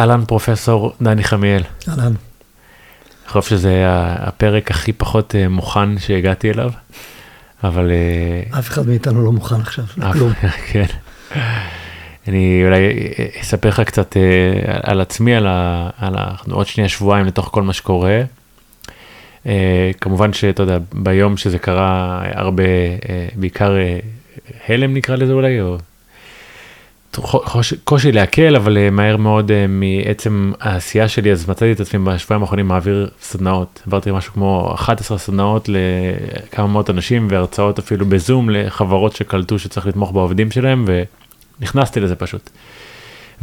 אהלן פרופסור דני חמיאל. אהלן. אני חושב שזה הפרק הכי פחות אה, מוכן שהגעתי אליו, אבל... אה, אף אחד מאיתנו לא מוכן עכשיו, לכלום. כן. אני אולי אספר לך קצת על עצמי, על ה... על ה... עוד שנייה שבועיים לתוך כל מה שקורה. כמובן שאתה יודע, ביום שזה קרה הרבה, בעיקר הלם נקרא לזה אולי, או קושי להקל, אבל אה, מהר מאוד אה, מעצם העשייה שלי, אז מצאתי את עצמי בשבועיים האחרונים מעביר סדנאות. עברתי משהו כמו 11 סדנאות לכמה מאות אנשים והרצאות אפילו בזום לחברות שקלטו שצריך לתמוך בעובדים שלהם, ונכנסתי לזה פשוט.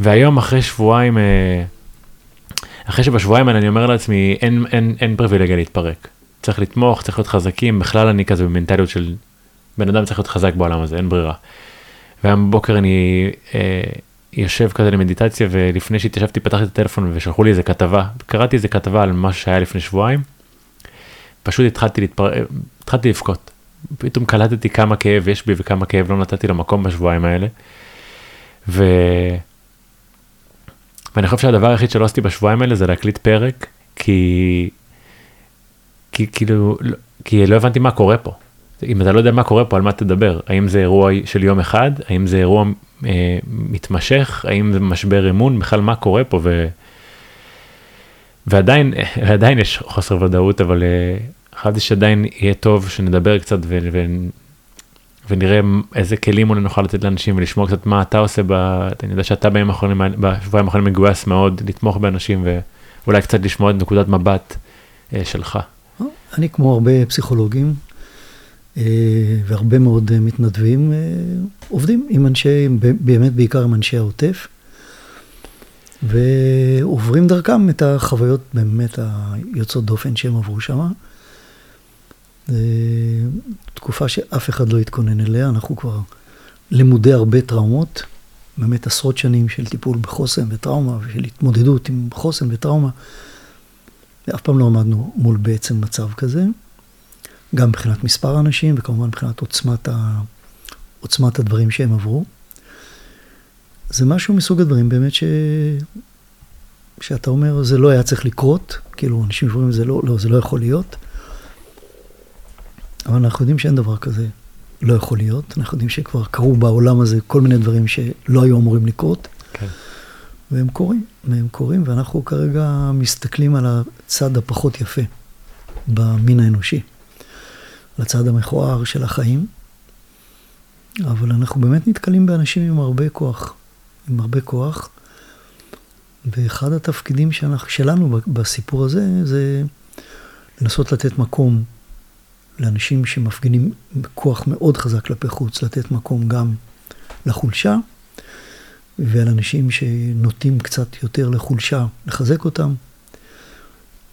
והיום אחרי שבועיים, אה, אחרי שבשבועיים אני אומר לעצמי, אין, אין, אין פריבילגיה להתפרק. צריך לתמוך, צריך להיות חזקים, בכלל אני כזה במנטליות של בן אדם צריך להיות חזק בעולם הזה, אין ברירה. והיום בבוקר אני אה, יושב כזה למדיטציה ולפני שהתיישבתי פתחתי את הטלפון ושלחו לי איזה כתבה, קראתי איזה כתבה על מה שהיה לפני שבועיים. פשוט התחלתי, להתפר... התחלתי לבכות. פתאום קלטתי כמה כאב יש בי וכמה כאב לא נתתי לו מקום בשבועיים האלה. ו... ואני חושב שהדבר היחיד שלא עשיתי בשבועיים האלה זה להקליט פרק כי כי כאילו לא, כי לא הבנתי מה קורה פה. אם אתה לא יודע מה קורה פה, על מה תדבר? האם זה אירוע של יום אחד? האם זה אירוע אה, מתמשך? האם זה משבר אמון? בכלל מה קורה פה? ו... ועדיין, עדיין יש חוסר ודאות, אבל אה, חשבתי שעדיין יהיה טוב שנדבר קצת ו... ו... ונראה איזה כלים אולי נוכל לתת לאנשים ולשמוע קצת מה אתה עושה, ב... אני יודע שאתה בימים האחרונים, בשבועיים האחרונים מגויס מאוד לתמוך באנשים ואולי קצת לשמוע את נקודת מבט אה, שלך. אני כמו הרבה פסיכולוגים, אה, והרבה מאוד אה, מתנדבים אה, עובדים עם אנשי, באמת בעיקר עם אנשי העוטף, ועוברים דרכם את החוויות באמת היוצאות דופן שהם עברו שם. תקופה שאף אחד לא התכונן אליה, אנחנו כבר למודי הרבה טראומות, באמת עשרות שנים של טיפול בחוסן וטראומה ושל התמודדות עם חוסן וטראומה, ואף פעם לא עמדנו מול בעצם מצב כזה. גם מבחינת מספר האנשים וכמובן מבחינת עוצמת, ה... עוצמת הדברים שהם עברו. זה משהו מסוג הדברים באמת ש... שאתה אומר, זה לא היה צריך לקרות, כאילו אנשים אומרים, זה לא, לא, זה לא יכול להיות. אבל אנחנו יודעים שאין דבר כזה לא יכול להיות. אנחנו יודעים שכבר קרו בעולם הזה כל מיני דברים שלא היו אמורים לקרות. כן. והם קורים, והם קורים, ואנחנו כרגע מסתכלים על הצד הפחות יפה במין האנושי. לצד המכוער של החיים, אבל אנחנו באמת נתקלים באנשים עם הרבה כוח, עם הרבה כוח, ואחד התפקידים שאנחנו, שלנו בסיפור הזה זה לנסות לתת מקום לאנשים שמפגינים כוח מאוד חזק כלפי חוץ, לתת מקום גם לחולשה, ועל אנשים שנוטים קצת יותר לחולשה, לחזק אותם,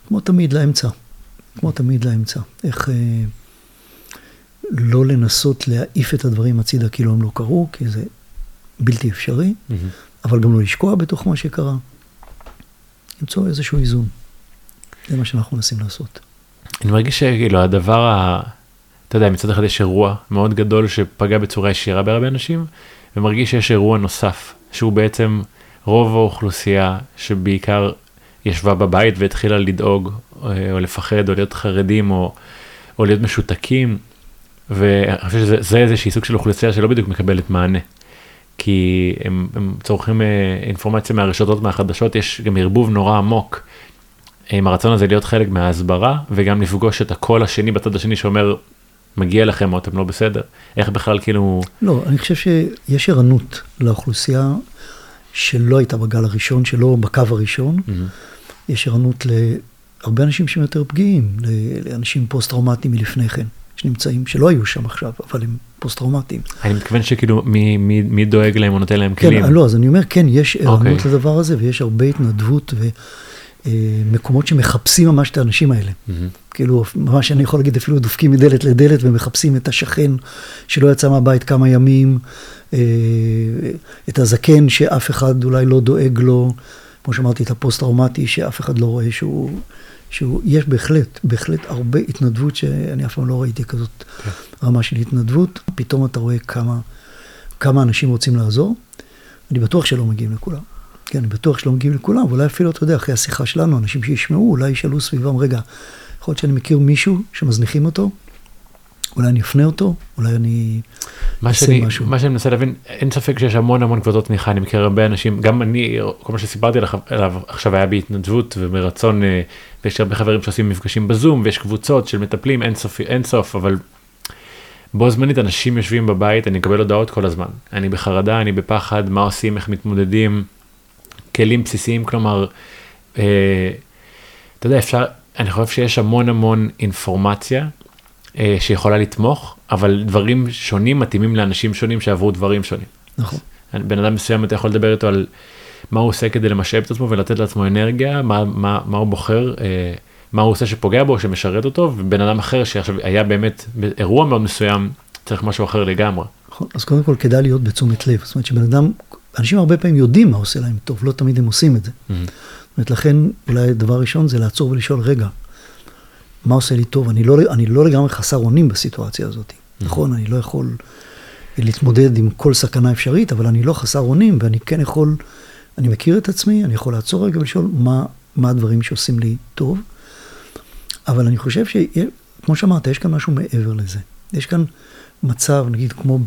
כמו תמיד לאמצע, כמו תמיד לאמצע. איך... לא לנסות להעיף את הדברים הצידה כאילו הם לא קרו, כי זה בלתי אפשרי, mm-hmm. אבל גם לא לשקוע בתוך מה שקרה. למצוא איזשהו איזון. זה מה שאנחנו מנסים לעשות. אני מרגיש שכאילו הדבר, ה... אתה יודע, מצד אחד יש אירוע מאוד גדול שפגע בצורה ישירה בהרבה אנשים, ומרגיש שיש אירוע נוסף, שהוא בעצם רוב האוכלוסייה שבעיקר ישבה בבית והתחילה לדאוג, אה, או לפחד, או להיות חרדים, או, או להיות משותקים, ואני חושב שזה איזשהי סוג של אוכלוסייה שלא בדיוק מקבלת מענה. כי הם, הם צורכים אה, אינפורמציה מהרשתות, מהחדשות, יש גם ערבוב נורא עמוק עם הרצון הזה להיות חלק מההסברה, וגם לפגוש את הקול השני בצד השני שאומר, מגיע לכם או אתם לא בסדר. איך בכלל כאילו... לא, אני חושב שיש ערנות לאוכלוסייה שלא הייתה בגל הראשון, שלא בקו הראשון. Mm-hmm. יש ערנות להרבה אנשים שהם יותר פגיעים, לאנשים פוסט-טראומטיים מלפני כן. שנמצאים, שלא היו שם עכשיו, אבל הם פוסט-טראומטיים. אני מתכוון שכאילו, מי, מי, מי דואג להם או נותן להם כן, כלים? כן, לא, אז אני אומר, כן, יש ערנות okay. אוקיי. לדבר הזה, ויש הרבה התנדבות ומקומות אה, שמחפשים ממש את האנשים האלה. Mm-hmm. כאילו, ממש אני יכול להגיד, אפילו דופקים מדלת לדלת ומחפשים את השכן שלא יצא מהבית כמה ימים, אה, את הזקן שאף אחד אולי לא דואג לו, כמו שאמרתי, את הפוסט-טראומטי שאף אחד לא רואה שהוא... שיש בהחלט, בהחלט הרבה התנדבות שאני אף פעם לא ראיתי כזאת. כן. רמה של התנדבות. פתאום אתה רואה כמה, כמה אנשים רוצים לעזור. אני בטוח שלא מגיעים לכולם. כן, אני בטוח שלא מגיעים לכולם, ואולי אפילו, אתה יודע, אחרי השיחה שלנו, אנשים שישמעו, אולי ישאלו סביבם, רגע, יכול להיות שאני מכיר מישהו שמזניחים אותו, אולי אני אפנה אותו, אולי אני אעשה משהו. מה שאני מנסה להבין, אין ספק שיש המון המון קבוצות תמיכה, אני מכיר הרבה אנשים, גם אני, כל מה שסיפרתי עליו עכשיו היה בהתנדבות ומרצון, אה, ויש הרבה חברים שעושים מפגשים בזום, ויש קבוצות של מטפלים, אין סוף, אין סוף אבל בו זמנית אנשים יושבים בבית, אני מקבל הודעות כל הזמן, אני בחרדה, אני בפחד, מה עושים, איך מתמודדים, כלים בסיסיים, כלומר, אה, אתה יודע, אפשר, אני חושב שיש המון המון אינפורמציה שיכולה לתמוך, אבל דברים שונים מתאימים לאנשים שונים שעברו דברים שונים. נכון. בן אדם מסוים אתה יכול לדבר איתו על מה הוא עושה כדי למשאב את עצמו ולתת לעצמו אנרגיה, מה, מה, מה הוא בוחר, אה, מה הוא עושה שפוגע בו, שמשרת אותו, ובן אדם אחר שעכשיו היה באמת באירוע מאוד מסוים, צריך משהו אחר לגמרי. נכון, אז קודם כל כדאי להיות בתשומת לב, זאת אומרת שבן אדם, אנשים הרבה פעמים יודעים מה עושה להם טוב, לא תמיד הם עושים את זה. Mm-hmm. זאת אומרת, לכן אולי דבר ראשון זה לעצור ולשאול, רגע, מה עושה לי טוב? אני לא, אני לא לגמרי חסר אונים בסיטואציה הזאת, mm-hmm. נכון? אני לא יכול להתמודד עם כל סכנה אפשרית, אבל אני לא חסר אונים, ואני כן יכול, אני מכיר את עצמי, אני יכול לעצור רגע ולשאול מה, מה הדברים שעושים לי טוב. אבל אני חושב שכמו שאמרת, יש כאן משהו מעבר לזה. יש כאן מצב, נגיד כמו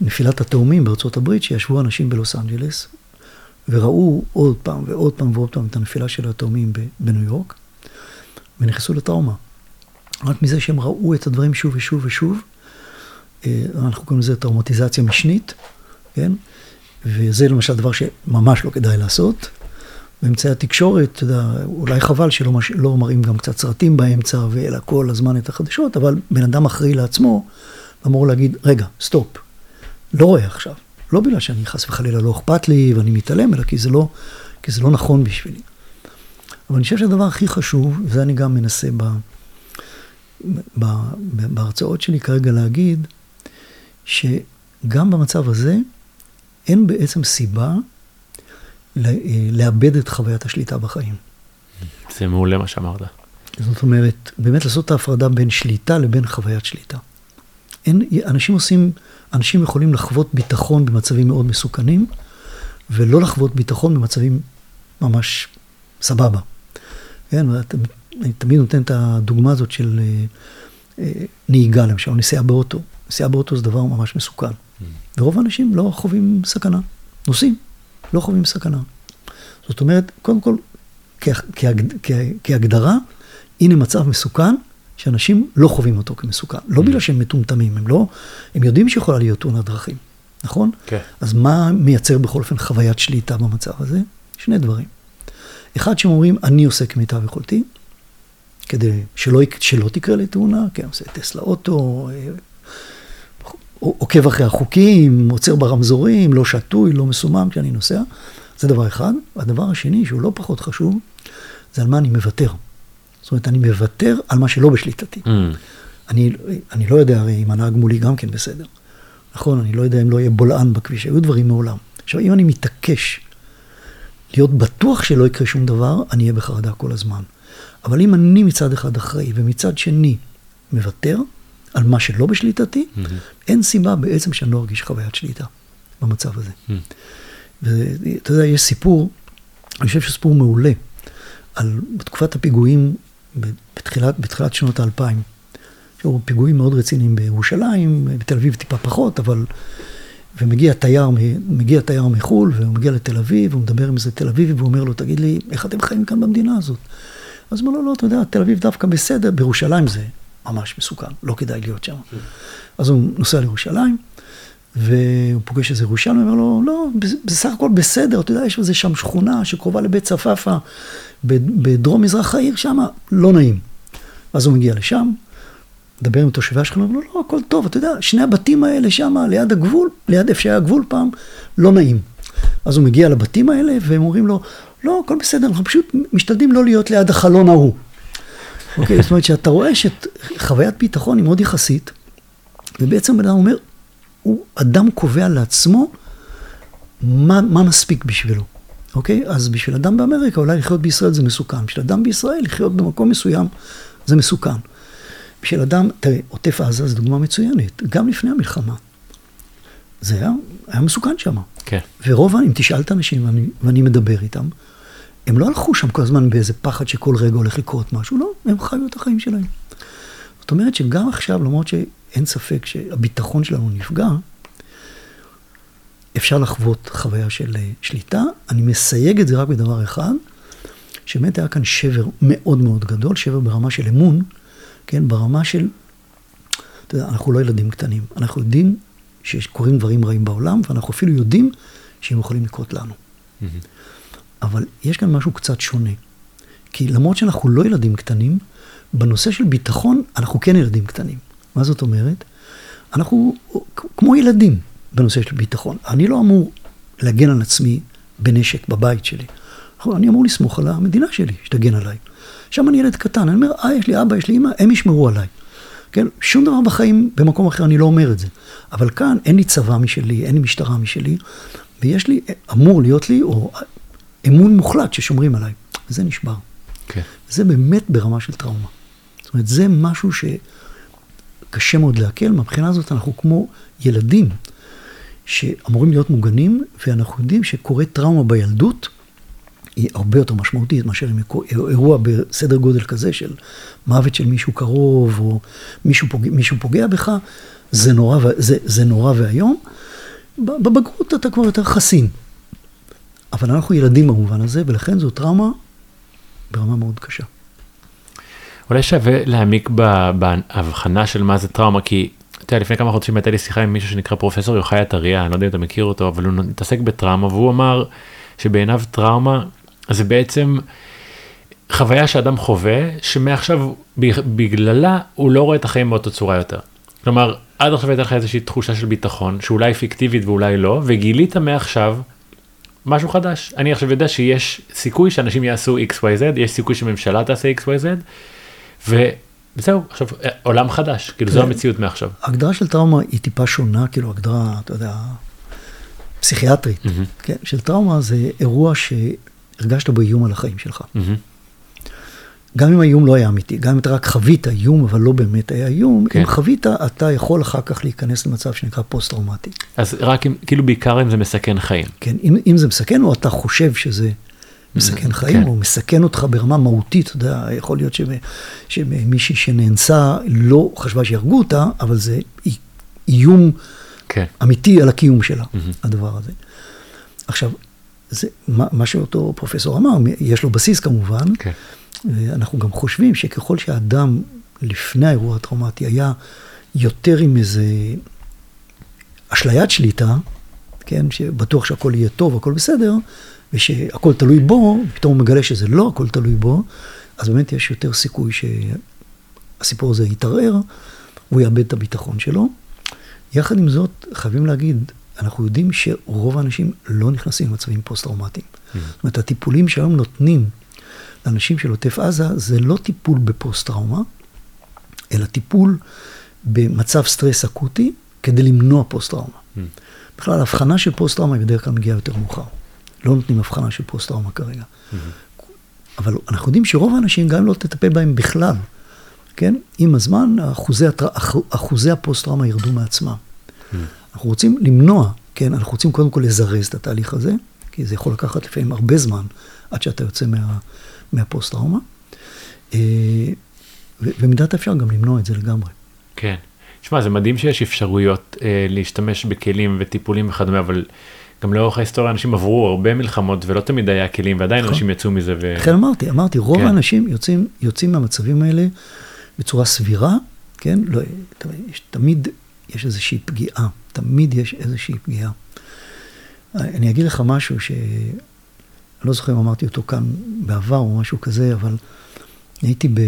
בנפילת התאומים בארצות הברית, שישבו אנשים בלוס אנג'לס, וראו עוד פעם ועוד פעם ועוד פעם את הנפילה של התאומים בניו יורק, ונכנסו לטראומה. רק מזה שהם ראו את הדברים שוב ושוב ושוב, אה, אנחנו קוראים לזה טראומטיזציה משנית, כן? וזה למשל דבר שממש לא כדאי לעשות. באמצעי התקשורת, אתה יודע, אולי חבל שלא מש... לא מראים גם קצת סרטים באמצע, ואלא כל הזמן את החדשות, אבל בן אדם אחראי לעצמו, אמור להגיד, רגע, סטופ, לא רואה עכשיו. לא בגלל שאני חס וחלילה לא אכפת לי ואני מתעלם, אלא כי זה לא, כי זה לא נכון בשבילי. אבל אני חושב שהדבר הכי חשוב, וזה אני גם מנסה ב, ב, בהרצאות שלי כרגע להגיד, שגם במצב הזה אין בעצם סיבה לאבד את חוויית השליטה בחיים. זה מעולה מה שאמרת. זאת אומרת, באמת לעשות את ההפרדה בין שליטה לבין חוויית שליטה. אין, אנשים עושים, אנשים יכולים לחוות ביטחון במצבים מאוד מסוכנים, ולא לחוות ביטחון במצבים ממש סבבה. כן, אני תמיד נותן את הדוגמה הזאת של אה, אה, נהיגה, למשל, נסיעה באוטו. נסיעה באוטו זה דבר ממש מסוכן. Mm. ורוב האנשים לא חווים סכנה, נוסעים. לא חווים סכנה. זאת אומרת, קודם כל, כהגדרה, הנה מצב מסוכן, שאנשים לא חווים אותו כמסוכן. לא mm. בגלל שהם מטומטמים, הם לא, הם יודעים שיכולה להיות תאונת דרכים, נכון? כן. אז מה מייצר בכל אופן חוויית שליטה במצב הזה? שני דברים. אחד, שהם אומרים, אני עושה כמיטב יכולתי, כדי שלא, שלא תקרה לי תאונה, כן, עושה טסלה אוטו, אה, עוקב אחרי החוקים, עוצר ברמזורים, לא שתוי, לא מסומם כשאני נוסע. זה דבר אחד. והדבר השני, שהוא לא פחות חשוב, זה על מה אני מוותר. זאת אומרת, אני מוותר על מה שלא בשליטתי. Mm. אני, אני לא יודע הרי אם הנהג מולי גם כן בסדר. נכון, אני לא יודע אם לא יהיה בולען בכביש, היו דברים מעולם. עכשיו, אם אני מתעקש להיות בטוח שלא יקרה שום דבר, אני אהיה בחרדה כל הזמן. אבל אם אני מצד אחד אחראי ומצד שני מוותר, על מה שלא בשליטתי, mm-hmm. אין סיבה בעצם שאני לא ארגיש חוויית שליטה במצב הזה. Mm-hmm. ואתה יודע, יש סיפור, אני חושב שסיפור מעולה, על בתקופת הפיגועים בתחילת, בתחילת שנות האלפיים. שהיו פיגועים מאוד רציניים בירושלים, בתל אביב טיפה פחות, אבל... ומגיע תייר, מגיע תייר מחו"ל, והוא מגיע לתל אביב, והוא מדבר עם איזה תל אביבי, והוא אומר לו, תגיד לי, איך אתם חיים כאן במדינה הזאת? אז הוא אומר לו, לא, אתה יודע, תל אביב דווקא בסדר, בירושלים זה ממש מסוכן, לא כדאי להיות שם. אז הוא נוסע לירושלים, והוא פוגש איזה ירושלמי, אומר לו, לא, בסך הכל בסדר, אתה יודע, יש איזה שם שכונה שקרובה לבית צפאפא, בדרום מזרח העיר, שם לא נעים. אז הוא מגיע לשם, מדבר עם תושבי אומר לו, לא, הכל טוב, אתה יודע, שני הבתים האלה שם, ליד הגבול, ליד איפה שהיה הגבול פעם, לא נעים. אז הוא מגיע לבתים האלה, והם אומרים לו, לא, הכל בסדר, אנחנו פשוט משתדלים לא להיות ליד החלון ההוא. אוקיי? זאת אומרת שאתה רואה שחוויית ביטחון היא מאוד יחסית, ובעצם בן אדם אומר, הוא אדם קובע לעצמו מה, מה מספיק בשבילו. אוקיי? אז בשביל אדם באמריקה, אולי לחיות בישראל זה מסוכן. בשביל אדם בישראל, לחיות במקום מסוים זה מסוכן. בשביל אדם, תראה, עוטף עזה זו דוגמה מצוינת, גם לפני המלחמה. זה היה, היה מסוכן שם. כן. ורוב, אם תשאל את האנשים, ואני, ואני מדבר איתם, הם לא הלכו שם כל הזמן באיזה פחד שכל רגע הולך לקרות משהו, לא, הם חיו את החיים שלהם. זאת אומרת שגם עכשיו, למרות שאין ספק שהביטחון שלנו נפגע, אפשר לחוות חוויה של אה, שליטה. אני מסייג את זה רק בדבר אחד, שבאמת היה כאן שבר מאוד מאוד גדול, שבר ברמה של אמון, כן, ברמה של, אתה יודע, אנחנו לא ילדים קטנים, אנחנו יודעים שקורים דברים רעים בעולם, ואנחנו אפילו יודעים שהם יכולים לקרות לנו. Mm-hmm. אבל יש כאן משהו קצת שונה. כי למרות שאנחנו לא ילדים קטנים, בנושא של ביטחון אנחנו כן ילדים קטנים. מה זאת אומרת? אנחנו כמו ילדים בנושא של ביטחון. אני לא אמור להגן על עצמי בנשק בבית שלי. אני אמור לסמוך על המדינה שלי שתגן עליי. שם אני ילד קטן, אני אומר, אה, יש לי אבא, יש לי אמא, הם ישמרו עליי. כן? שום דבר בחיים, במקום אחר אני לא אומר את זה. אבל כאן אין לי צבא משלי, אין לי משטרה משלי, ויש לי, אמור להיות לי, או אמון מוחלט ששומרים עליי. וזה נשבר. כן. זה באמת ברמה של טראומה. זאת אומרת, זה משהו שקשה מאוד לעכל. מהבחינה הזאת אנחנו כמו ילדים שאמורים להיות מוגנים, ואנחנו יודעים שקורה טראומה בילדות, היא הרבה יותר משמעותית מאשר אירוע בסדר גודל כזה של מוות של מישהו קרוב, או מישהו פוגע, מישהו פוגע בך, זה נורא, זה, זה נורא ואיום. בבגרות אתה כבר יותר חסין. אבל אנחנו ילדים במובן הזה, ולכן זו טראומה ברמה מאוד קשה. אולי שווה להעמיק בהבחנה של מה זה טראומה, כי אתה יודע, לפני כמה חודשים הייתה לי שיחה עם מישהו שנקרא פרופסור יוחאי עטריה, אני לא יודע אם אתה מכיר אותו, אבל הוא מתעסק בטראומה, והוא אמר שבעיניו טראומה זה בעצם חוויה שאדם חווה, שמעכשיו בגללה הוא לא רואה את החיים באותה צורה יותר. כלומר, עד עכשיו הייתה לך איזושהי תחושה של ביטחון, שאולי פיקטיבית ואולי לא, וגילית מעכשיו משהו חדש. אני עכשיו יודע שיש סיכוי שאנשים יעשו XYZ, יש סיכוי שממשלה תעשה XYZ, וזהו, עכשיו עולם חדש, כאילו זו המציאות מעכשיו. הגדרה של טראומה היא טיפה שונה, כאילו הגדרה, אתה יודע, פסיכיאטרית. Mm-hmm. כן, של טראומה זה אירוע שהרגשת בו איום על החיים שלך. גם אם האיום לא היה אמיתי, גם אם אתה רק חווית איום, אבל לא באמת היה איום, כן. אם חווית, אתה יכול אחר כך להיכנס למצב שנקרא פוסט-טראומטי. אז רק אם, כאילו בעיקר אם זה מסכן חיים. כן, אם, אם זה מסכן, או אתה חושב שזה מסכן חיים, כן. או מסכן אותך ברמה מהותית, אתה יודע, יכול להיות שמישהי שנאנסה לא חשבה שיהרגו אותה, אבל זה איום כן. אמיתי על הקיום שלה. הדבר הזה. עכשיו, זה מה, מה שאותו פרופסור אמר, יש לו בסיס כמובן. כן. אנחנו גם חושבים שככל שהאדם לפני האירוע הטראומטי היה יותר עם איזה אשליית שליטה, כן, שבטוח שהכל יהיה טוב, הכל בסדר, ושהכל תלוי בו, פתאום הוא מגלה שזה לא הכל תלוי בו, אז באמת יש יותר סיכוי שהסיפור הזה יתערער, הוא יאבד את הביטחון שלו. יחד עם זאת, חייבים להגיד, אנחנו יודעים שרוב האנשים לא נכנסים למצבים פוסט-טראומטיים. Mm-hmm. זאת אומרת, הטיפולים שהיום נותנים לאנשים של עוטף עזה זה לא טיפול בפוסט-טראומה, אלא טיפול במצב סטרס אקוטי כדי למנוע פוסט-טראומה. Mm. בכלל, אבחנה של פוסט-טראומה היא בדרך כלל מגיעה יותר מאוחר. לא נותנים אבחנה של פוסט-טראומה כרגע. Mm-hmm. אבל אנחנו יודעים שרוב האנשים, גם אם לא תטפל בהם בכלל, כן, עם הזמן, אחוזי, אחוזי הפוסט-טראומה ירדו מעצמם. Mm. אנחנו רוצים למנוע, כן, אנחנו רוצים קודם כל לזרז את התהליך הזה, כי זה יכול לקחת לפעמים הרבה זמן עד שאתה יוצא מה, מהפוסט-טראומה. אה, ובמידת האפשר גם למנוע את זה לגמרי. כן. תשמע, זה מדהים שיש אפשרויות אה, להשתמש בכלים וטיפולים וכדומה, אבל גם לאורך ההיסטוריה אנשים עברו הרבה מלחמות ולא תמיד היה כלים, ועדיין נכון. אנשים יצאו מזה. ו... לכן אמרתי, אמרתי, רוב כן. האנשים יוצאים, יוצאים מהמצבים האלה בצורה סבירה, כן? לא, יש, תמיד יש איזושהי פגיעה, תמיד יש איזושהי פגיעה. אני אגיד לך משהו ש... אני לא זוכר אם אמרתי אותו כאן בעבר או משהו כזה, אבל הייתי ב,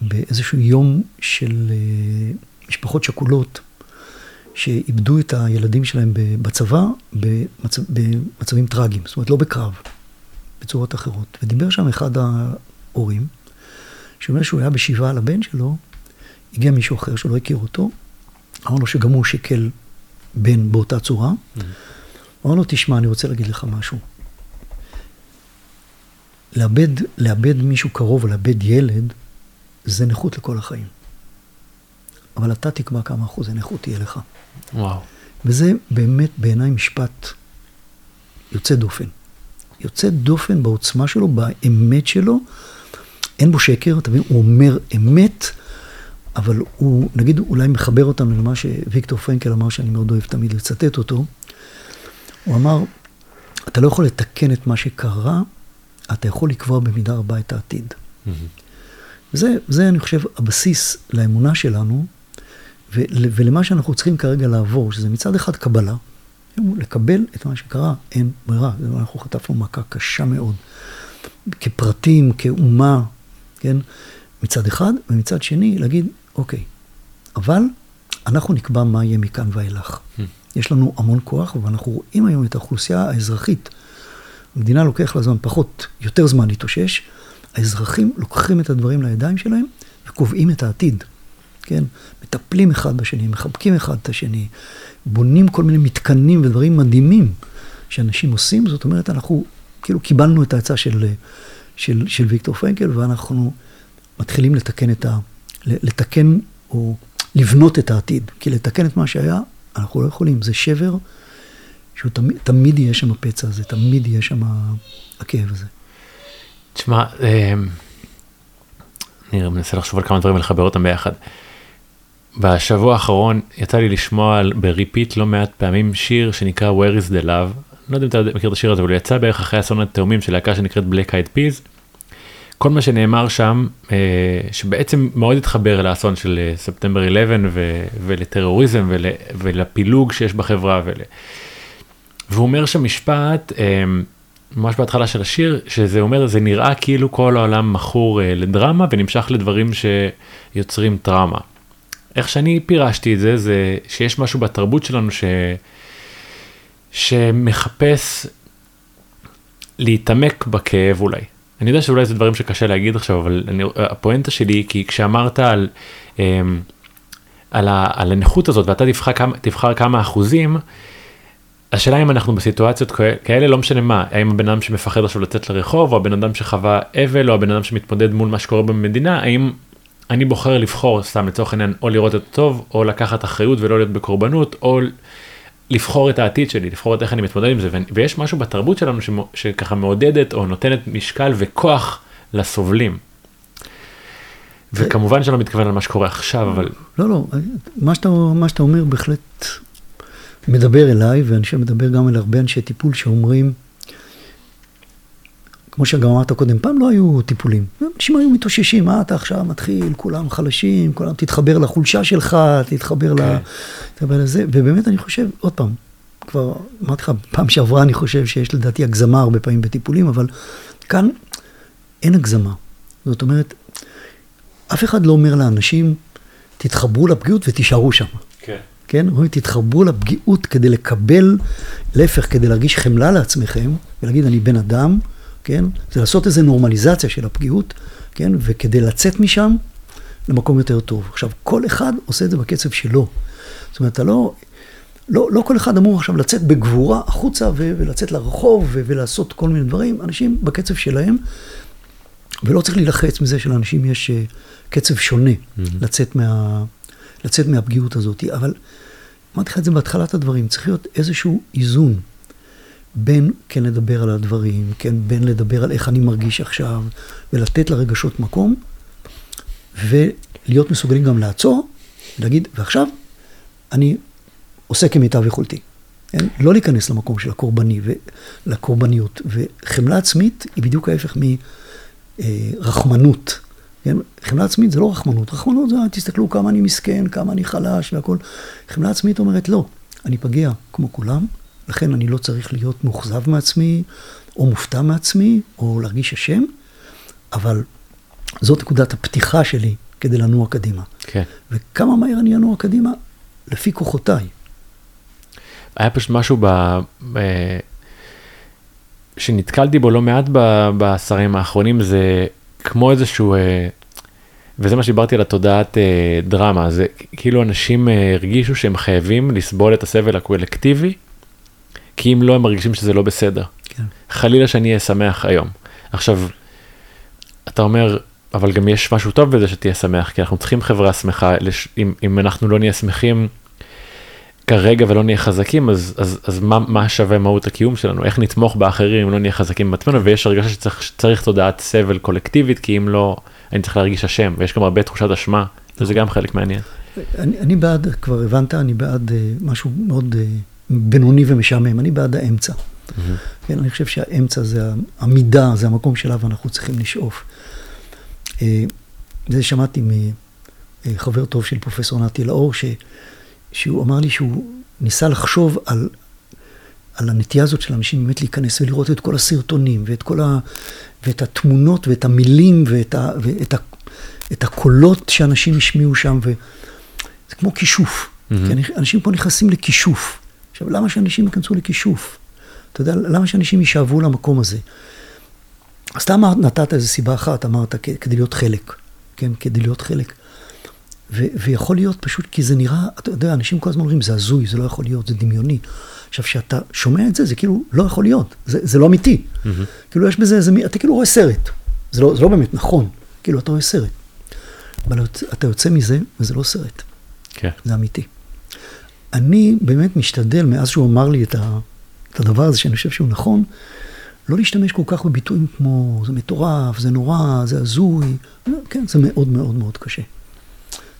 באיזשהו יום של uh, משפחות שכולות שאיבדו את הילדים שלהם בצבא במצב, במצבים טראגיים, זאת אומרת לא בקרב, בצורות אחרות. ודיבר שם אחד ההורים, שאומר שהוא היה בשבעה על הבן שלו, הגיע מישהו אחר שלא הכיר אותו, אמר לו שגם הוא שיקל בן באותה צורה. Mm-hmm. אמר לו, תשמע, אני רוצה להגיד לך משהו. לאבד, לאבד מישהו קרוב לאבד ילד, זה נכות לכל החיים. אבל אתה תקבע כמה אחוזי נכות תהיה לך. וואו. וזה באמת בעיניי משפט יוצא דופן. יוצא דופן בעוצמה שלו, באמת שלו. אין בו שקר, אתה מבין? הוא אומר אמת, אבל הוא, נגיד, אולי מחבר אותנו למה שוויקטור פרנקל אמר, שאני מאוד אוהב תמיד לצטט אותו. הוא אמר, אתה לא יכול לתקן את מה שקרה, אתה יכול לקבוע במידה רבה את העתיד. Mm-hmm. זה, זה, אני חושב, הבסיס לאמונה שלנו, ולמה שאנחנו צריכים כרגע לעבור, שזה מצד אחד קבלה, לקבל את מה שקרה, אין ברירה. אנחנו חטפנו מכה קשה מאוד, כפרטים, כאומה, כן? מצד אחד, ומצד שני, להגיד, אוקיי, אבל אנחנו נקבע מה יהיה מכאן ואילך. Hmm. יש לנו המון כוח, ואנחנו רואים היום את האוכלוסייה האזרחית. המדינה לוקח לה זמן, פחות, יותר זמן להתאושש. האזרחים לוקחים את הדברים לידיים שלהם וקובעים את העתיד. כן? מטפלים אחד בשני, מחבקים אחד את השני, בונים כל מיני מתקנים ודברים מדהימים שאנשים עושים. זאת אומרת, אנחנו כאילו קיבלנו את ההצעה של, של, של ויקטור פרנקל, ואנחנו מתחילים לתקן את ה... לתקן או לבנות את העתיד. כי לתקן את מה שהיה, אנחנו לא יכולים. זה שבר שהוא תמיד, תמיד יהיה שם הפצע הזה, תמיד יהיה שם הכאב הזה. תשמע, אה, אני מנסה לחשוב על כמה דברים ולחבר אותם ביחד. בשבוע האחרון יצא לי לשמוע ב repeat לא מעט פעמים שיר שנקרא Where is the Love. לא יודע אם אתה מכיר את השיר הזה, אבל הוא יצא בערך אחרי אסון התאומים של להקה שנקראת Black Eyed Peas. כל מה שנאמר שם, אה, שבעצם מאוד התחבר לאסון של ספטמבר 11 ו- ולטרוריזם ול- ולפילוג שיש בחברה. ול- והוא אומר שם משפט, אה, ממש בהתחלה של השיר, שזה אומר, זה נראה כאילו כל העולם מכור אה, לדרמה ונמשך לדברים שיוצרים טראומה. איך שאני פירשתי את זה, זה שיש משהו בתרבות שלנו ש... שמחפש להתעמק בכאב אולי. אני יודע שאולי זה דברים שקשה להגיד עכשיו, אבל אני, הפואנטה שלי כי כשאמרת על, אמ, על, ה, על הנכות הזאת ואתה תבחר כמה, תבחר כמה אחוזים, השאלה אם אנחנו בסיטואציות כאלה, לא משנה מה, האם הבן אדם שמפחד עכשיו לצאת לרחוב, או הבן אדם שחווה אבל, או הבן אדם שמתמודד מול מה שקורה במדינה, האם אני בוחר לבחור, סתם לצורך העניין, או לראות את הטוב, או לקחת אחריות ולא להיות בקורבנות, או לבחור את העתיד שלי, לבחור את איך אני מתמודד עם זה, ויש משהו בתרבות שלנו שככה מעודדת או נותנת משקל וכוח לסובלים. וכמובן שלא מתכוון על מה שקורה עכשיו, אבל... לא, לא, מה שאתה, מה שאתה אומר בהחלט מדבר אליי, ואני מדבר גם אל הרבה אנשי טיפול שאומרים, כמו שגם אמרת קודם, פעם לא היו טיפולים. אנשים היו מתאוששים, מה אתה עכשיו מתחיל, כולם חלשים, כולם תתחבר לחולשה שלך, תתחבר, okay. ל... כן. תתחבר לזה, ובאמת אני חושב, עוד פעם, כבר אמרתי לך, פעם שעברה אני חושב שיש לדעתי הגזמה הרבה פעמים בטיפולים, אבל כאן אין הגזמה. זאת אומרת, אף אחד לא אומר לאנשים, תתחברו לפגיעות ותישארו שם. כן. כן? אומרים, תתחברו לפגיעות כדי לקבל, להפך, כדי להרגיש חמלה לעצמכם, ולהגיד, אני בן אדם, כן? זה לעשות איזו נורמליזציה של הפגיעות, כן? וכדי לצאת משם למקום יותר טוב. עכשיו, כל אחד עושה את זה בקצב שלו. זאת אומרת, אתה לא... לא, לא כל אחד אמור עכשיו לצאת בגבורה החוצה ו- ולצאת לרחוב ו- ולעשות כל מיני דברים, אנשים בקצב שלהם, ולא צריך להילחץ מזה שלאנשים יש uh, קצב שונה mm-hmm. לצאת, מה, לצאת מהפגיעות הזאת. אבל אמרתי לך את זה בהתחלת הדברים, צריך להיות איזשהו איזון בין כן לדבר על הדברים, כן, בין לדבר על איך אני מרגיש עכשיו, ולתת לרגשות מקום, ולהיות מסוגלים גם לעצור, להגיד, ועכשיו אני עושה כמיטב יכולתי. כן? לא להיכנס למקום של הקורבני ולקורבניות. וחמלה עצמית היא בדיוק ההפך מרחמנות. כן? חמלה עצמית זה לא רחמנות. רחמנות זה, תסתכלו כמה אני מסכן, כמה אני חלש והכול. חמלה עצמית אומרת, לא, אני פגיע כמו כולם, לכן אני לא צריך להיות מאוכזב מעצמי, או מופתע מעצמי, או להרגיש אשם, אבל זאת נקודת הפתיחה שלי כדי לנוע קדימה. כן. וכמה מהר אני אנוע קדימה? לפי כוחותיי. היה פשוט משהו ב... שנתקלתי בו לא מעט בעשרים האחרונים, זה כמו איזשהו, אה, וזה מה שדיברתי על התודעת אה, דרמה, זה כאילו אנשים אה, הרגישו שהם חייבים לסבול את הסבל הקולקטיבי כי אם לא, הם מרגישים שזה לא בסדר. כן. חלילה שאני אהיה שמח היום. עכשיו, אתה אומר, אבל גם יש משהו טוב בזה שתהיה שמח, כי אנחנו צריכים חברה שמחה, אם, אם אנחנו לא נהיה שמחים, כרגע ולא נהיה חזקים אז אז אז מה מה שווה מהות הקיום שלנו איך נתמוך באחרים אם לא נהיה חזקים בעצמנו ויש הרגשה שצריך שצריך תודעת סבל קולקטיבית כי אם לא אני צריך להרגיש אשם ויש גם הרבה תחושת אשמה וזה גם חלק מעניין. אני, אני בעד כבר הבנת אני בעד uh, משהו מאוד uh, בינוני ומשעמם אני בעד האמצע. Mm-hmm. כן, אני חושב שהאמצע זה המידה זה המקום שאליו אנחנו צריכים לשאוף. Uh, זה שמעתי מחבר טוב של פרופסור נתי לאור, ש, שהוא אמר לי שהוא ניסה לחשוב על, על הנטייה הזאת של אנשים באמת להיכנס ולראות את כל הסרטונים ואת כל ה... ואת התמונות ואת המילים ואת, ה, ואת ה, את הקולות שאנשים השמיעו שם, וזה כמו כישוף. Mm-hmm. כי אנשים פה נכנסים לכישוף. עכשיו, למה שאנשים ייכנסו לכישוף? אתה יודע, למה שאנשים יישאבו למקום הזה? אז אתה נתת איזו סיבה אחת, אמרת, כדי להיות חלק. כן, כדי להיות חלק. ו- ויכול להיות פשוט כי זה נראה, אתה יודע, אנשים כל הזמן אומרים, זה הזוי, זה לא יכול להיות, זה דמיוני. עכשיו, כשאתה שומע את זה, זה כאילו לא יכול להיות, זה, זה לא אמיתי. Mm-hmm. כאילו, יש בזה, זה, אתה כאילו רואה סרט. זה לא, זה לא באמת נכון, כאילו, אתה רואה סרט. אבל אתה יוצא מזה, וזה לא סרט. כן. זה אמיתי. אני באמת משתדל, מאז שהוא אמר לי את, ה, את הדבר הזה, שאני חושב שהוא נכון, לא להשתמש כל כך בביטויים כמו זה מטורף, זה נורא, זה הזוי, כן, זה מאוד מאוד מאוד קשה.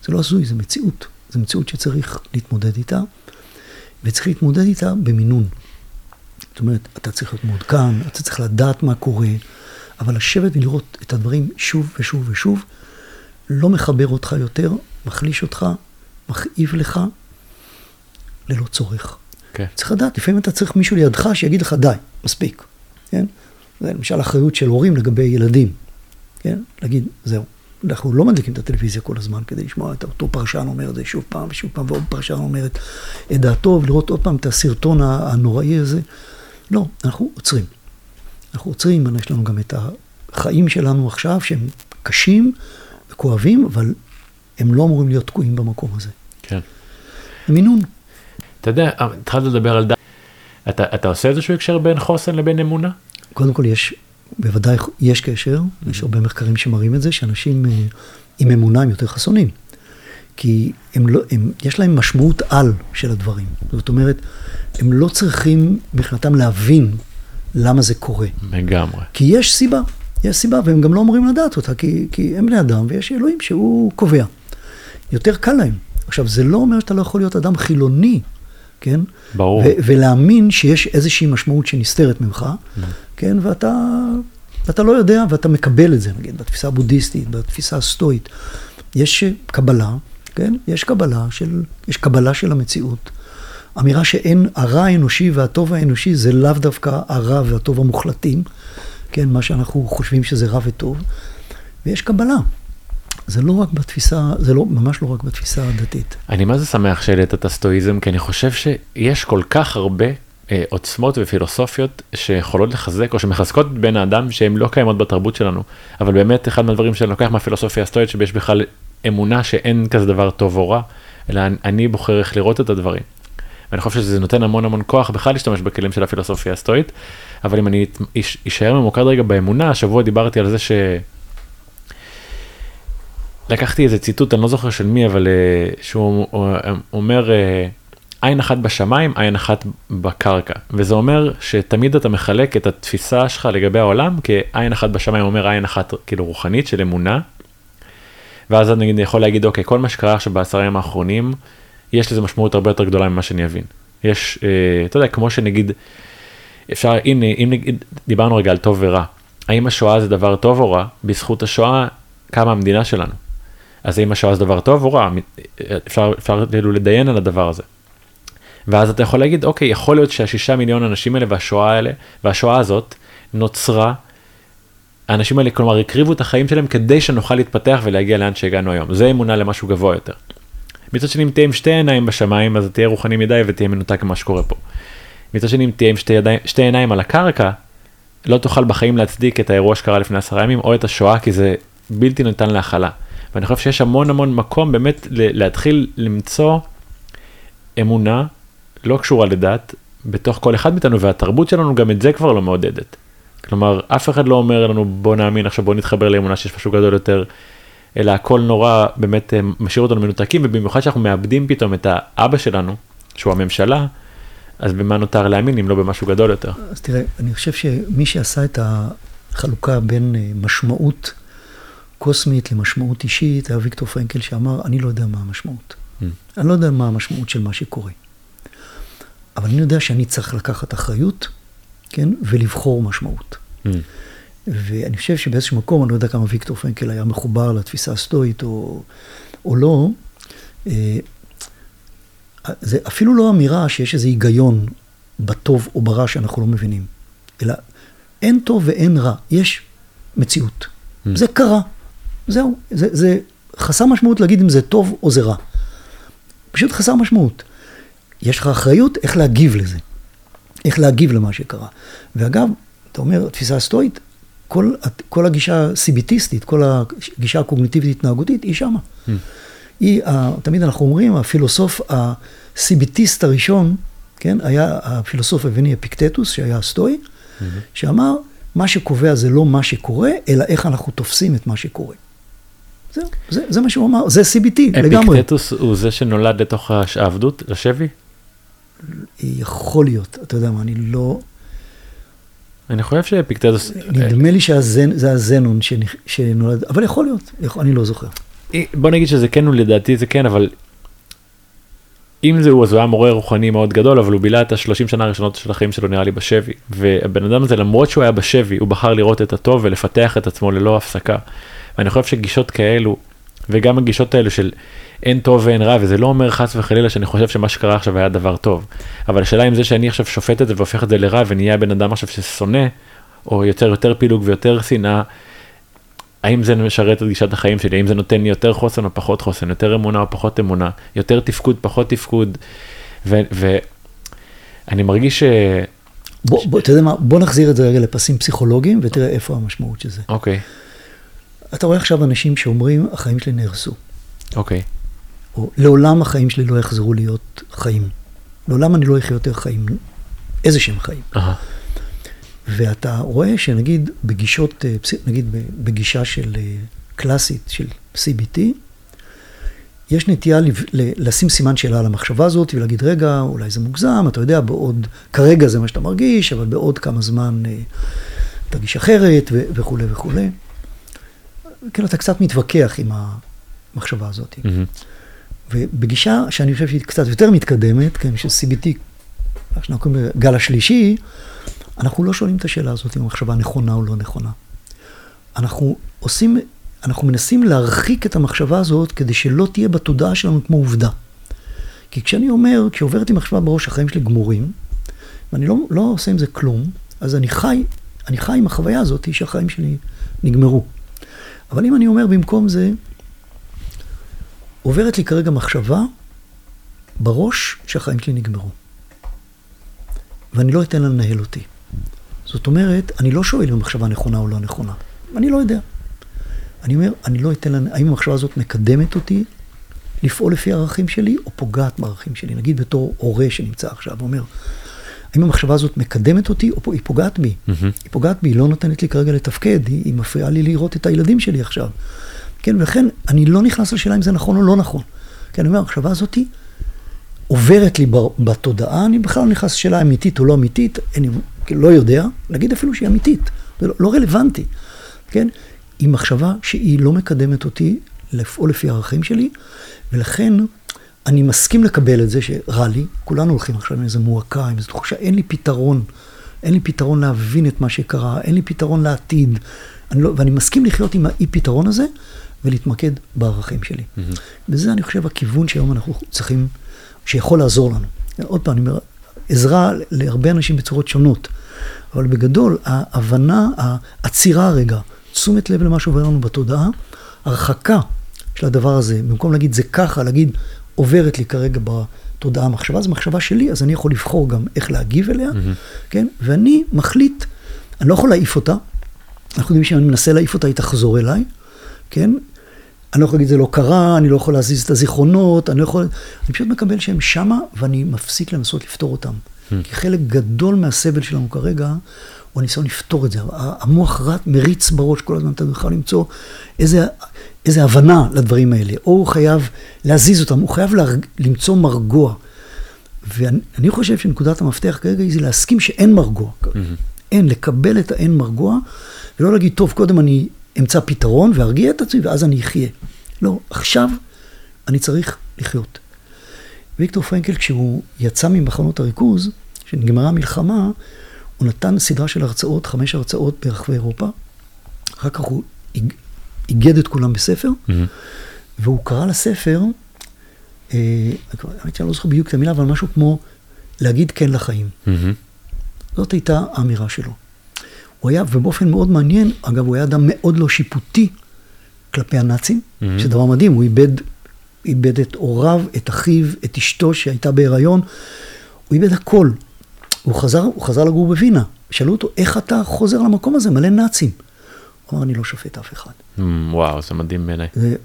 זה לא הזוי, זה מציאות. זו מציאות שצריך להתמודד איתה, וצריך להתמודד איתה במינון. זאת אומרת, אתה צריך להיות מעודכן, אתה צריך לדעת מה קורה, אבל לשבת ולראות את הדברים שוב ושוב ושוב, לא מחבר אותך יותר, מחליש אותך, מכאיב לך, ללא צורך. Okay. כן. צריך לדעת, לפעמים אתה צריך מישהו לידך שיגיד לך, די, מספיק. כן? זה למשל אחריות של הורים לגבי ילדים, כן? להגיד, זהו. אנחנו לא מדליקים את הטלוויזיה כל הזמן כדי לשמוע את אותו פרשן אומר את זה שוב פעם ושוב פעם, ועוד פרשן אומר את דעתו, ולראות עוד פעם את הסרטון הנוראי הזה. לא, אנחנו עוצרים. אנחנו עוצרים, יש לנו גם את החיים שלנו עכשיו, שהם קשים וכואבים, אבל הם לא אמורים להיות תקועים במקום הזה. כן. מינון. אתה יודע, התחלת לדבר על דת. אתה, אתה עושה איזשהו הקשר בין חוסן לבין אמונה? קודם כל יש, בוודאי יש קשר, mm-hmm. יש הרבה מחקרים שמראים את זה, שאנשים אה, עם אמונה הם יותר חסונים. כי הם לא, הם, יש להם משמעות על של הדברים. זאת אומרת, הם לא צריכים מבחינתם להבין למה זה קורה. לגמרי. כי יש סיבה, יש סיבה, והם גם לא אמורים לדעת אותה, כי, כי הם בני אדם ויש אלוהים שהוא קובע. יותר קל להם. עכשיו, זה לא אומר שאתה לא יכול להיות אדם חילוני כן? ברור. ולהאמין שיש איזושהי משמעות שנסתרת ממך. כן? ואתה, ואתה לא יודע ואתה מקבל את זה, נגיד, בתפיסה הבודהיסטית, בתפיסה הסטואית. יש קבלה, כן? יש קבלה של, יש קבלה של המציאות. אמירה שאין, הרע האנושי והטוב האנושי זה לאו דווקא הרע והטוב המוחלטים, כן? מה שאנחנו חושבים שזה רע וטוב. ויש קבלה. זה לא רק בתפיסה, זה לא, ממש לא רק בתפיסה הדתית. אני מה זה שמח שהעלית את הסטואיזם, כי אני חושב שיש כל כך הרבה אה, עוצמות ופילוסופיות שיכולות לחזק או שמחזקות בין האדם שהן לא קיימות בתרבות שלנו, אבל באמת אחד מהדברים שאני לוקח מהפילוסופיה הסטואית שיש בכלל אמונה שאין כזה דבר טוב או רע, אלא אני בוחר איך לראות את הדברים. ואני חושב שזה נותן המון המון כוח בכלל להשתמש בכלים של הפילוסופיה הסטואית, אבל אם אני אשאר ממוקד רגע באמונה, השבוע דיברתי על זה ש... לקחתי איזה ציטוט, אני לא זוכר של מי, אבל uh, שהוא uh, אומר uh, עין אחת בשמיים, עין אחת בקרקע. וזה אומר שתמיד אתה מחלק את התפיסה שלך לגבי העולם כעין אחת בשמיים אומר עין אחת כאילו רוחנית של אמונה. ואז אני יכול להגיד אוקיי כל מה שקרה עכשיו בעשרה ימים האחרונים יש לזה משמעות הרבה יותר גדולה ממה שאני אבין. יש uh, אתה יודע כמו שנגיד אפשר הנה אם נגיד דיברנו רגע על טוב ורע האם השואה זה דבר טוב או רע בזכות השואה קמה המדינה שלנו. אז האם השואה זה דבר טוב או רע? אפשר, אפשר כאילו לדיין על הדבר הזה. ואז אתה יכול להגיד, אוקיי, יכול להיות שהשישה מיליון אנשים האלה והשואה האלה, והשואה הזאת נוצרה, האנשים האלה כלומר הקריבו את החיים שלהם כדי שנוכל להתפתח ולהגיע לאן שהגענו היום. זה אמונה למשהו גבוה יותר. מצד שני, אם תהיה עם שתי עיניים בשמיים, אז תהיה רוחני מדי ותהיה מנותק ממה שקורה פה. מצד שני, אם תהיה עם שתי, ידיים, שתי עיניים על הקרקע, לא תוכל בחיים להצדיק את האירוע שקרה לפני עשרה ימים, או את השואה, כי זה בלתי ניתן להכלה. ואני חושב שיש המון המון מקום באמת להתחיל למצוא אמונה לא קשורה לדת בתוך כל אחד מאיתנו והתרבות שלנו גם את זה כבר לא מעודדת. כלומר אף אחד לא אומר לנו בוא נאמין עכשיו בוא נתחבר לאמונה שיש משהו גדול יותר. אלא הכל נורא באמת אה, משאיר אותנו מנותקים ובמיוחד שאנחנו מאבדים פתאום את האבא שלנו שהוא הממשלה, אז במה נותר להאמין אם לא במשהו גדול יותר? אז תראה, אני חושב שמי שעשה את החלוקה בין אה, משמעות קוסמית למשמעות אישית, היה ויקטור פרנקל שאמר, אני לא יודע מה המשמעות. Mm. אני לא יודע מה המשמעות של מה שקורה. אבל אני יודע שאני צריך לקחת אחריות, כן, ולבחור משמעות. Mm. ואני חושב שבאיזשהו מקום, אני לא יודע כמה ויקטור פרנקל היה מחובר לתפיסה הסטואית או, או לא, אה, זה אפילו לא אמירה שיש איזה היגיון בטוב או ברע שאנחנו לא מבינים, אלא אין טוב ואין רע, יש מציאות. Mm. זה קרה, זהו, זה, זה חסר משמעות להגיד אם זה טוב או זה רע. פשוט חסר משמעות. יש לך אחריות איך להגיב לזה, איך להגיב למה שקרה. ואגב, אתה אומר, תפיסה סטואית, כל, כל הגישה הסיביטיסטית, כל הגישה הקוגניטיבית התנהגותית, היא שמה. Mm. היא, תמיד אנחנו אומרים, הפילוסוף הסיביטיסט הראשון, כן, היה הפילוסוף הוויני אפיקטטוס, שהיה הסטואי, mm-hmm. שאמר, מה שקובע זה לא מה שקורה, אלא איך אנחנו תופסים את מה שקורה. זהו, זה, זה מה שהוא אמר, זה CBT לגמרי. אפיקטטוס הוא זה שנולד לתוך העבדות, לשבי? יכול להיות, אתה יודע מה, אני לא... אני חושב שאפיקטטוס... נדמה לי שזה הזנון שנולד, אבל יכול להיות, אני לא זוכר. בוא נגיד שזה כן, לדעתי זה כן, אבל אם זה הוא, אז הוא היה מורה רוחני מאוד גדול, אבל הוא בילה את השלושים שנה הראשונות של החיים שלו נראה לי בשבי. והבן אדם הזה, למרות שהוא היה בשבי, הוא בחר לראות את הטוב ולפתח את עצמו ללא הפסקה. ואני חושב שגישות כאלו, וגם הגישות האלו של אין טוב ואין רע, וזה לא אומר חס וחלילה שאני חושב שמה שקרה עכשיו היה דבר טוב. אבל השאלה אם זה שאני עכשיו שופט את זה והופך את זה לרע ונהיה בן אדם עכשיו ששונא, או יוצר יותר פילוג ויותר שנאה, האם זה משרת את גישת החיים שלי, האם זה נותן לי יותר חוסן או פחות חוסן, יותר אמונה או פחות אמונה, יותר תפקוד, פחות תפקוד, ואני מרגיש ש... בוא, בוא, אתה יודע מה, בוא נחזיר את זה רגע לפסים פסיכולוגיים ותראה איפה המשמעות של זה. אוקיי. Okay. אתה רואה עכשיו אנשים שאומרים, החיים שלי נהרסו. אוקיי. Okay. או לעולם החיים שלי לא יחזרו להיות חיים. לעולם אני לא אחיה יותר חיים, איזה שהם חיים. Uh-huh. ואתה רואה שנגיד בגישות, אה, נגיד בגישה של אה, קלאסית של CBT, יש נטייה לשים סימן שאלה על המחשבה הזאת ולהגיד, רגע, אולי זה מוגזם, אתה יודע, בעוד, כרגע זה מה שאתה מרגיש, אבל בעוד כמה זמן אה, תרגיש אחרת וכולי וכולי. כאילו, אתה קצת מתווכח עם המחשבה הזאת. Mm-hmm. ובגישה שאני חושב שהיא קצת יותר מתקדמת, כן, של CBT, מה שאנחנו קוראים לגל השלישי, אנחנו לא שואלים את השאלה הזאת אם המחשבה נכונה או לא נכונה. אנחנו עושים, אנחנו מנסים להרחיק את המחשבה הזאת כדי שלא תהיה בתודעה שלנו כמו עובדה. כי כשאני אומר, כשעוברת עם מחשבה בראש, החיים שלי גמורים, ואני לא, לא עושה עם זה כלום, אז אני חי, אני חי עם החוויה הזאת שהחיים שלי נגמרו. אבל אם אני אומר במקום זה, עוברת לי כרגע מחשבה בראש שהחיים שלי נגמרו. ואני לא אתן לה לנהל אותי. זאת אומרת, אני לא שואל אם המחשבה נכונה או לא נכונה. אני לא יודע. אני אומר, אני לא אתן לה, האם המחשבה הזאת מקדמת אותי לפעול לפי הערכים שלי, או פוגעת בערכים שלי? נגיד בתור הורה שנמצא עכשיו, אומר, האם המחשבה הזאת מקדמת אותי, או היא פוגעת בי? Mm-hmm. היא פוגעת בי, היא לא נותנת לי כרגע לתפקד, היא, היא מפריעה לי לראות את הילדים שלי עכשיו. כן, ולכן אני לא נכנס לשאלה אם זה נכון או לא נכון. כן, אני אומר, המחשבה הזאת עוברת לי בתודעה, אני בכלל לא נכנס לשאלה אמיתית או לא אמיתית, אני לא יודע, להגיד אפילו שהיא אמיתית, זה לא, לא רלוונטי, כן? היא מחשבה שהיא לא מקדמת אותי לפעול לפי הערכים שלי, ולכן אני מסכים לקבל את זה שרע לי, כולנו הולכים עכשיו עם איזה מועקה, עם איזו תחושה, אין לי פתרון, אין לי פתרון להבין את מה שקרה, אין לי פתרון לעתיד, לא, ואני מסכים לחיות עם האי פתרון הזה, ולהתמקד בערכים שלי. Mm-hmm. וזה, אני חושב, הכיוון שהיום אנחנו צריכים, שיכול לעזור לנו. עוד פעם, אני אומר, עזרה להרבה אנשים בצורות שונות, אבל בגדול, ההבנה, העצירה הרגע, תשומת לב למה שעובר לנו בתודעה, הרחקה של הדבר הזה, במקום להגיד זה ככה, להגיד עוברת לי כרגע בתודעה המחשבה, זו מחשבה שלי, אז אני יכול לבחור גם איך להגיב אליה, mm-hmm. כן? ואני מחליט, אני לא יכול להעיף אותה, אנחנו יודעים שאם אני מנסה להעיף אותה, היא תחזור אליי, כן? אני לא יכול להגיד זה לא קרה, אני לא יכול להזיז את הזיכרונות, אני לא יכול... אני פשוט מקבל שהם שמה, ואני מפסיק לנסות לפתור אותם. Hmm. כי חלק גדול מהסבל שלנו כרגע, הוא הניסיון לפתור את זה. המוח רט מריץ בראש כל הזמן, אתה יכול למצוא איזה, איזה הבנה לדברים האלה. או הוא חייב להזיז אותם, הוא חייב לה, למצוא מרגוע. ואני חושב שנקודת המפתח כרגע היא להסכים שאין מרגוע. Mm-hmm. אין, לקבל את האין מרגוע, ולא להגיד, טוב, קודם אני אמצא פתרון וארגיע את עצמי, ואז אני אחיה. לא, עכשיו אני צריך לחיות. ויקטור פרנקל, כשהוא יצא ממחנות הריכוז, כשנגמרה המלחמה, הוא נתן סדרה של הרצאות, חמש הרצאות ברחבי אירופה. אחר כך הוא איגד את כולם בספר, mm-hmm. והוא קרא לספר, אה, האמת שאני לא זוכר בדיוק את המילה, אבל משהו כמו להגיד כן לחיים. Mm-hmm. זאת הייתה האמירה שלו. הוא היה, ובאופן מאוד מעניין, אגב, הוא היה אדם מאוד לא שיפוטי כלפי הנאצים, mm-hmm. שזה דבר מדהים, הוא איבד, איבד את הוריו, את אחיו, את אשתו שהייתה בהיריון, הוא איבד הכל. הוא חזר, הוא חזר לגור בווינה. שאלו אותו, איך אתה חוזר למקום הזה, מלא נאצים? הוא אמר, אני לא שופט אף אחד. Mm, וואו, זה מדהים בעיניי. זה,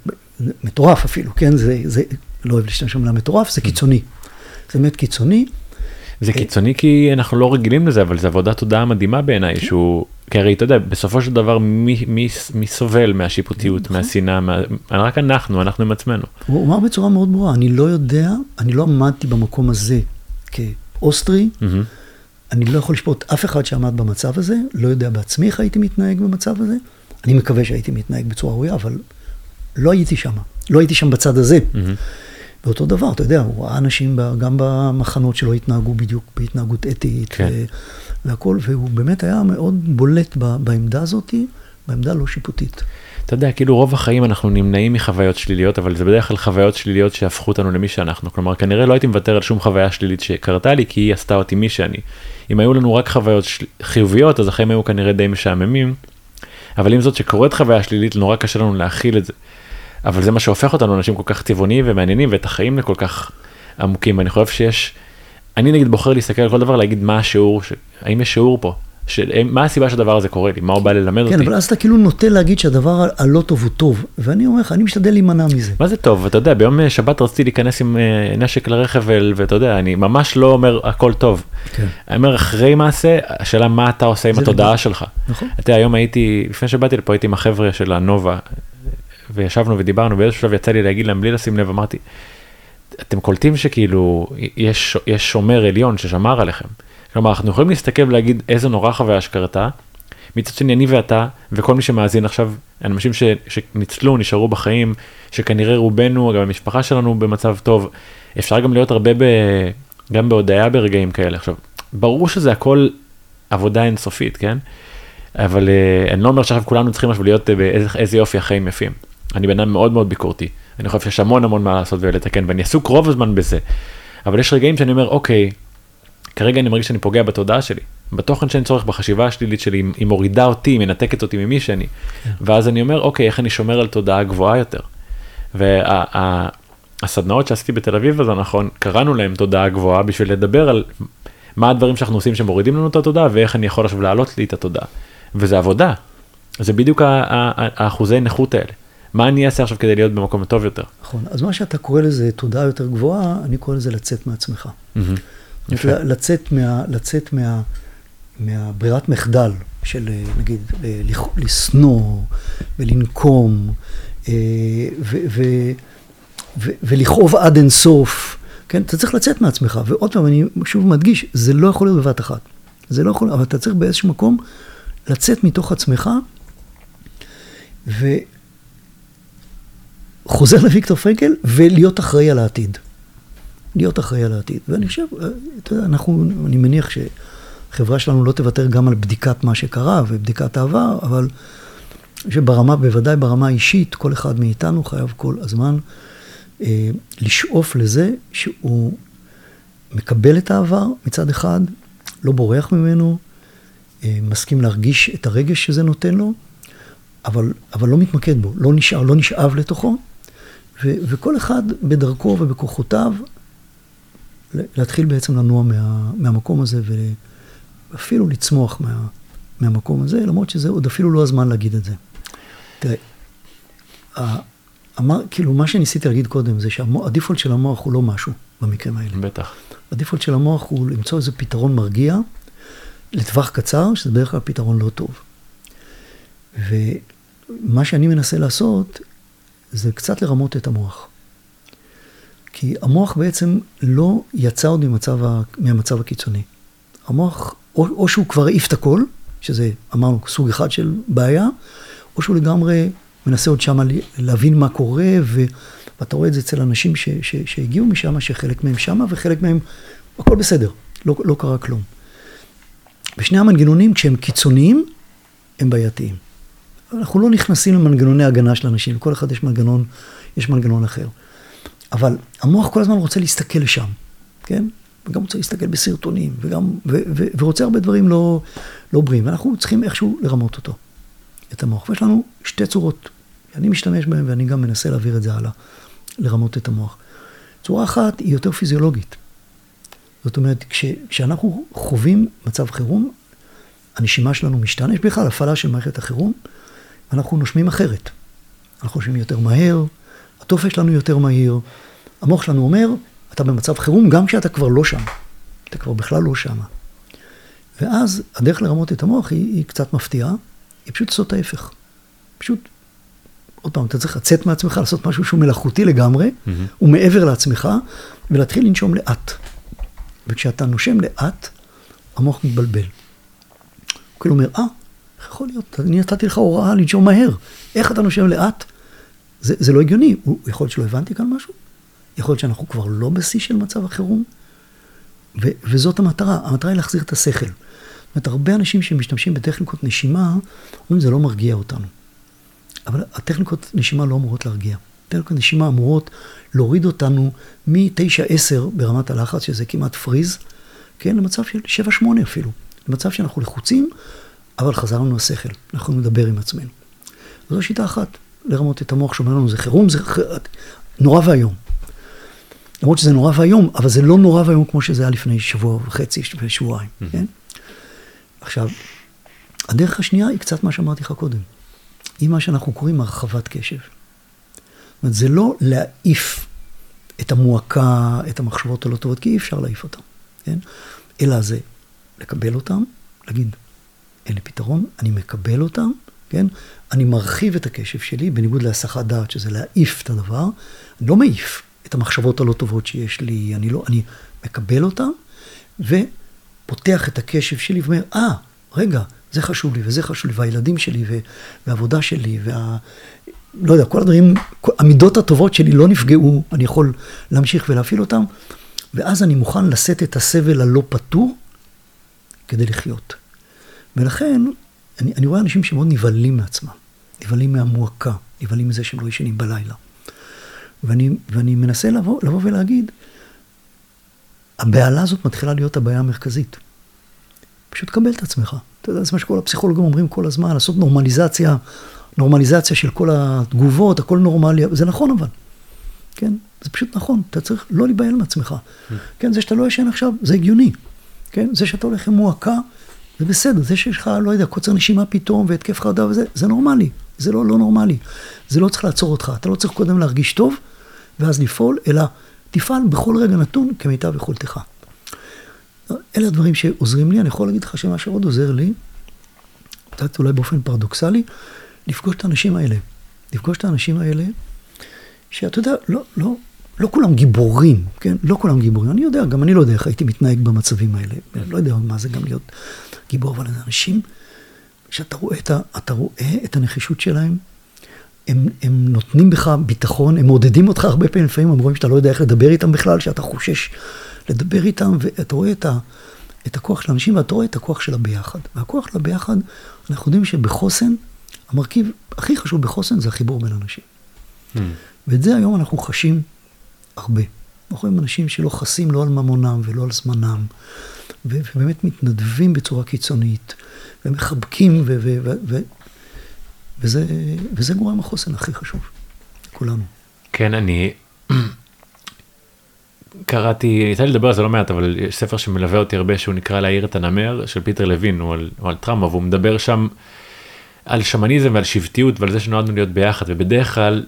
מטורף אפילו, כן? זה, זה, לא אוהב להשתמש במילה מטורף, זה mm. קיצוני. זה באמת קיצוני. זה אה, קיצוני כי אנחנו לא רגילים לזה, אבל זו עבודת תודעה מדהימה בעיניי, כן. שהוא, כי הרי אתה יודע, בסופו של דבר מי, מי, מי סובל מהשיפוטיות, נכון. מהשנאה, מה, רק אנחנו, אנחנו עם עצמנו. הוא אמר בצורה מאוד ברורה, אני לא יודע, אני לא עמדתי במקום הזה כאוסטרי. אני לא יכול לשפוט אף אחד שעמד במצב הזה, לא יודע בעצמי איך הייתי מתנהג במצב הזה. אני מקווה שהייתי מתנהג בצורה ראויה, אבל לא הייתי שם. לא הייתי שם בצד הזה. Mm-hmm. ואותו דבר, אתה יודע, הוא ראה אנשים גם במחנות שלא התנהגו בדיוק בהתנהגות אתית כן. והכול, והוא באמת היה מאוד בולט בעמדה הזאת, בעמדה לא שיפוטית. אתה יודע, כאילו רוב החיים אנחנו נמנעים מחוויות שליליות, אבל זה בדרך כלל חוויות שליליות שהפכו אותנו למי שאנחנו. כלומר, כנראה לא הייתי מוותר על שום חוויה שלילית שקרתה לי, כי היא עשתה אותי מי שאני. אם היו לנו רק חוויות של... חיוביות, אז החיים היו כנראה די משעממים. אבל עם זאת שקורית חוויה שלילית, נורא קשה לנו להכיל את זה. אבל זה מה שהופך אותנו אנשים כל כך טבעוניים ומעניינים, ואת החיים לכל כך עמוקים. אני חושב שיש, אני נגיד בוחר להסתכל על כל דבר, להגיד מה השיעור, ש... האם יש שיעור פה. של מה הסיבה שהדבר הזה קורה לי, מה הוא בא ללמד כן, אותי. כן, אבל אז אתה כאילו נוטה להגיד שהדבר הלא טוב הוא טוב, ואני אומר לך, אני משתדל להימנע מזה. מה זה טוב? אתה יודע, ביום אה, שבת רציתי להיכנס עם אה, נשק לרכב, ואתה יודע, אני ממש לא אומר הכל טוב. כן. אני אומר, אחרי מעשה, השאלה מה אתה עושה עם התודעה. שלך. נכון. אתה יודע, היום הייתי, לפני שבאתי לפה הייתי עם החבר'ה של הנובה, וישבנו ודיברנו, באיזשהו שלב יצא לי להגיד להם בלי לשים לב, אמרתי, אתם קולטים שכאילו יש, יש שומר עליון ששמר עליכם. כלומר, אנחנו יכולים להסתכל ולהגיד איזה נורא חוויה שקרתה, מצד שני אני ואתה וכל מי שמאזין עכשיו, אנשים ש, שניצלו, נשארו בחיים, שכנראה רובנו, גם המשפחה שלנו במצב טוב, אפשר גם להיות הרבה ב... גם בהודיה ברגעים כאלה. עכשיו, ברור שזה הכל עבודה אינסופית, כן? אבל uh, אני לא אומר שעכשיו כולנו צריכים עכשיו להיות uh, באיזה יופי החיים יפים. אני בן אדם מאוד מאוד ביקורתי. אני חושב שיש המון המון מה לעשות ולתקן, ואני עסוק רוב הזמן בזה. אבל יש רגעים שאני אומר, אוקיי, כרגע אני מרגיש שאני פוגע בתודעה שלי, בתוכן שאין צורך, בחשיבה השלילית שלי, היא מורידה אותי, היא מנתקת אותי ממי שאני. כן. ואז אני אומר, אוקיי, איך אני שומר על תודעה גבוהה יותר. והסדנאות וה, שעשיתי בתל אביב, אז נכון, קראנו להם תודעה גבוהה בשביל לדבר על מה הדברים שאנחנו עושים שמורידים לנו את התודעה, ואיך אני יכול עכשיו להעלות לי את התודעה. וזה עבודה. זה בדיוק האחוזי נכות האלה. מה אני אעשה עכשיו כדי להיות במקום טוב יותר? נכון, אז מה שאתה קורא לזה תודעה יותר גבוהה, אני קורא לזה לצאת מעצמך. Mm-hmm. לצאת, מה, לצאת מה, מהברירת מחדל של אה, נגיד אה, לשנוא ולנקום אה, ו, ו, ו, ולכאוב עד אינסוף, כן? אתה צריך לצאת מעצמך. ועוד פעם, אני שוב מדגיש, זה לא יכול להיות בבת אחת. זה לא יכול, אבל אתה צריך באיזשהו מקום לצאת מתוך עצמך, וחוזר לוויקטור פרנקל ולהיות אחראי על העתיד. להיות אחראי על העתיד. ואני חושב, אה, אתה יודע, אנחנו, אני מניח שהחברה שלנו לא תוותר גם על בדיקת מה שקרה ובדיקת העבר, אבל שברמה, בוודאי ברמה האישית, כל אחד מאיתנו חייב כל הזמן אה, לשאוף לזה שהוא מקבל את העבר מצד אחד, לא בורח ממנו, אה, מסכים להרגיש את הרגש שזה נותן לו, אבל, אבל לא מתמקד בו, לא נשאר, לא נשאב לתוכו, ו, וכל אחד בדרכו ובכוחותיו להתחיל בעצם לנוע מה, מהמקום הזה ואפילו לצמוח מה, מהמקום הזה, למרות שזה עוד אפילו לא הזמן להגיד את זה. תראה, אמר, כאילו מה שניסיתי להגיד קודם זה שהדיפולט של המוח הוא לא משהו במקרים האלה. בטח. הדיפולט של המוח הוא למצוא איזה פתרון מרגיע לטווח קצר, שזה בדרך כלל פתרון לא טוב. ומה שאני מנסה לעשות זה קצת לרמות את המוח. כי המוח בעצם לא יצא עוד ממצב ה, מהמצב הקיצוני. המוח, או, או שהוא כבר העיף את הכל, שזה אמרנו סוג אחד של בעיה, או שהוא לגמרי מנסה עוד שמה להבין מה קורה, ו, ואתה רואה את זה אצל אנשים ש, ש, שהגיעו משם, שחלק מהם שמה וחלק מהם, הכל בסדר, לא, לא קרה כלום. ושני המנגנונים, כשהם קיצוניים, הם בעייתיים. אנחנו לא נכנסים למנגנוני הגנה של אנשים, לכל אחד יש מנגנון, יש מנגנון אחר. אבל המוח כל הזמן רוצה להסתכל לשם, כן? וגם רוצה להסתכל בסרטונים, וגם, ו, ו, ורוצה הרבה דברים לא, לא בריאים, ואנחנו צריכים איכשהו לרמות אותו, את המוח. ויש לנו שתי צורות, אני משתמש בהן ואני גם מנסה להעביר את זה הלאה, לרמות את המוח. צורה אחת היא יותר פיזיולוגית. זאת אומרת, כש, כשאנחנו חווים מצב חירום, הנשימה שלנו משתנה, יש בכלל הפעלה של מערכת החירום, ואנחנו נושמים אחרת. אנחנו נושמים יותר מהר, התופש שלנו יותר מהיר, המוח שלנו אומר, אתה במצב חירום גם כשאתה כבר לא שם, אתה כבר בכלל לא שם. ואז הדרך לרמות את המוח היא, היא קצת מפתיעה, היא פשוט לעשות ההפך. פשוט, עוד פעם, אתה צריך לצאת מעצמך, לעשות משהו שהוא מלאכותי לגמרי, mm-hmm. ומעבר לעצמך, ולהתחיל לנשום לאט. וכשאתה נושם לאט, המוח מתבלבל. הוא כאילו אומר, אה, איך יכול להיות? אני נתתי לך הוראה לנשום מהר. איך אתה נושם לאט? זה, זה לא הגיוני. הוא, יכול להיות שלא הבנתי כאן משהו? יכול להיות שאנחנו כבר לא בשיא של מצב החירום? ו, וזאת המטרה. המטרה היא להחזיר את השכל. זאת אומרת, הרבה אנשים שמשתמשים בטכניקות נשימה, אומרים, זה לא מרגיע אותנו. אבל הטכניקות נשימה לא אמורות להרגיע. טכניקות נשימה אמורות להוריד אותנו מ-9-10 ברמת הלחץ, שזה כמעט פריז, כן, למצב של 7-8 אפילו. למצב שאנחנו לחוצים, אבל חזר לנו השכל, אנחנו נדבר עם עצמנו. זו שיטה אחת, לרמות את המוח שאומר לנו זה חירום, זה נורא ואיום. למרות שזה נורא ואיום, אבל זה לא נורא ואיום כמו שזה היה לפני שבוע וחצי ושבועיים, mm-hmm. כן? עכשיו, הדרך השנייה היא קצת מה שאמרתי לך קודם. היא מה שאנחנו קוראים הרחבת קשב. זאת אומרת, זה לא להעיף את המועקה, את המחשבות הלא טובות, כי אי אפשר להעיף אותן, כן? אלא זה לקבל אותן, להגיד, אין לי פתרון, אני מקבל אותן, כן? אני מרחיב את הקשב שלי, בניגוד להסחת דעת, שזה להעיף את הדבר. אני לא מעיף את המחשבות הלא טובות שיש לי, אני לא, אני מקבל אותן, ופותח את הקשב שלי ואומר, אה, ah, רגע, זה חשוב לי, וזה חשוב לי, והילדים שלי, והעבודה שלי, וה... לא יודע, כל הדברים, המידות הטובות שלי לא נפגעו, אני יכול להמשיך ולהפעיל אותם, ואז אני מוכן לשאת את הסבל הלא פתור כדי לחיות. ולכן, אני, אני רואה אנשים שמאוד נבהלים מעצמם, נבהלים מהמועקה, נבהלים מזה שהם לא ישנים בלילה. ואני, ואני מנסה לבוא, לבוא ולהגיד, הבהלה הזאת מתחילה להיות הבעיה המרכזית. פשוט קבל את עצמך. אתה יודע, זה מה שכל הפסיכולוגים אומרים כל הזמן, לעשות נורמליזציה, נורמליזציה של כל התגובות, הכל נורמלי, זה נכון אבל. כן? זה פשוט נכון, אתה צריך לא להיבהל מעצמך. כן, זה שאתה לא ישן עכשיו, זה הגיוני. כן? זה שאתה הולך עם מועקה, זה בסדר. זה שיש לך, לא יודע, קוצר נשימה פתאום והתקף חרדה וזה, זה נורמלי. זה לא לא נורמלי. זה לא צריך לעצור אותך. אתה לא צריך קודם להרגיש טוב, ואז לפעול, אלא תפעל בכל רגע נתון כמיטב יכולתך. אלה הדברים שעוזרים לי, אני יכול להגיד לך שמה שעוד עוזר לי, קצת אולי באופן פרדוקסלי, לפגוש את האנשים האלה. לפגוש את האנשים האלה, שאתה יודע, לא, לא, לא כולם גיבורים, כן? לא כולם גיבורים. אני יודע, גם אני לא יודע איך הייתי מתנהג במצבים האלה. לא יודע מה זה גם להיות גיבור, אבל אנשים שאתה רואה אתה רואה את הנחישות שלהם, הם, הם נותנים בך ביטחון, הם מעודדים אותך הרבה פעמים, לפעמים הם רואים שאתה לא יודע איך לדבר איתם בכלל, שאתה חושש לדבר איתם, ואתה רואה את, ה, את הכוח של האנשים, ואתה רואה את הכוח של הביחד. והכוח של הביחד, אנחנו יודעים שבחוסן, המרכיב הכי חשוב בחוסן זה החיבור בין אנשים. Mm. ואת זה היום אנחנו חשים הרבה. אנחנו רואים אנשים שלא חסים לא על ממונם ולא על זמנם, ובאמת מתנדבים בצורה קיצונית, ומחבקים, ו- ו- ו- ו- וזה, וזה גורם החוסן הכי חשוב, כולנו. כן, אני קראתי, יצא לי לדבר על זה לא מעט, אבל יש ספר שמלווה אותי הרבה שהוא נקרא להעיר את הנמר של פיטר לוין, הוא על, הוא על טראומה, והוא מדבר שם על שמניזם ועל שבטיות ועל זה שנועדנו להיות ביחד, ובדרך כלל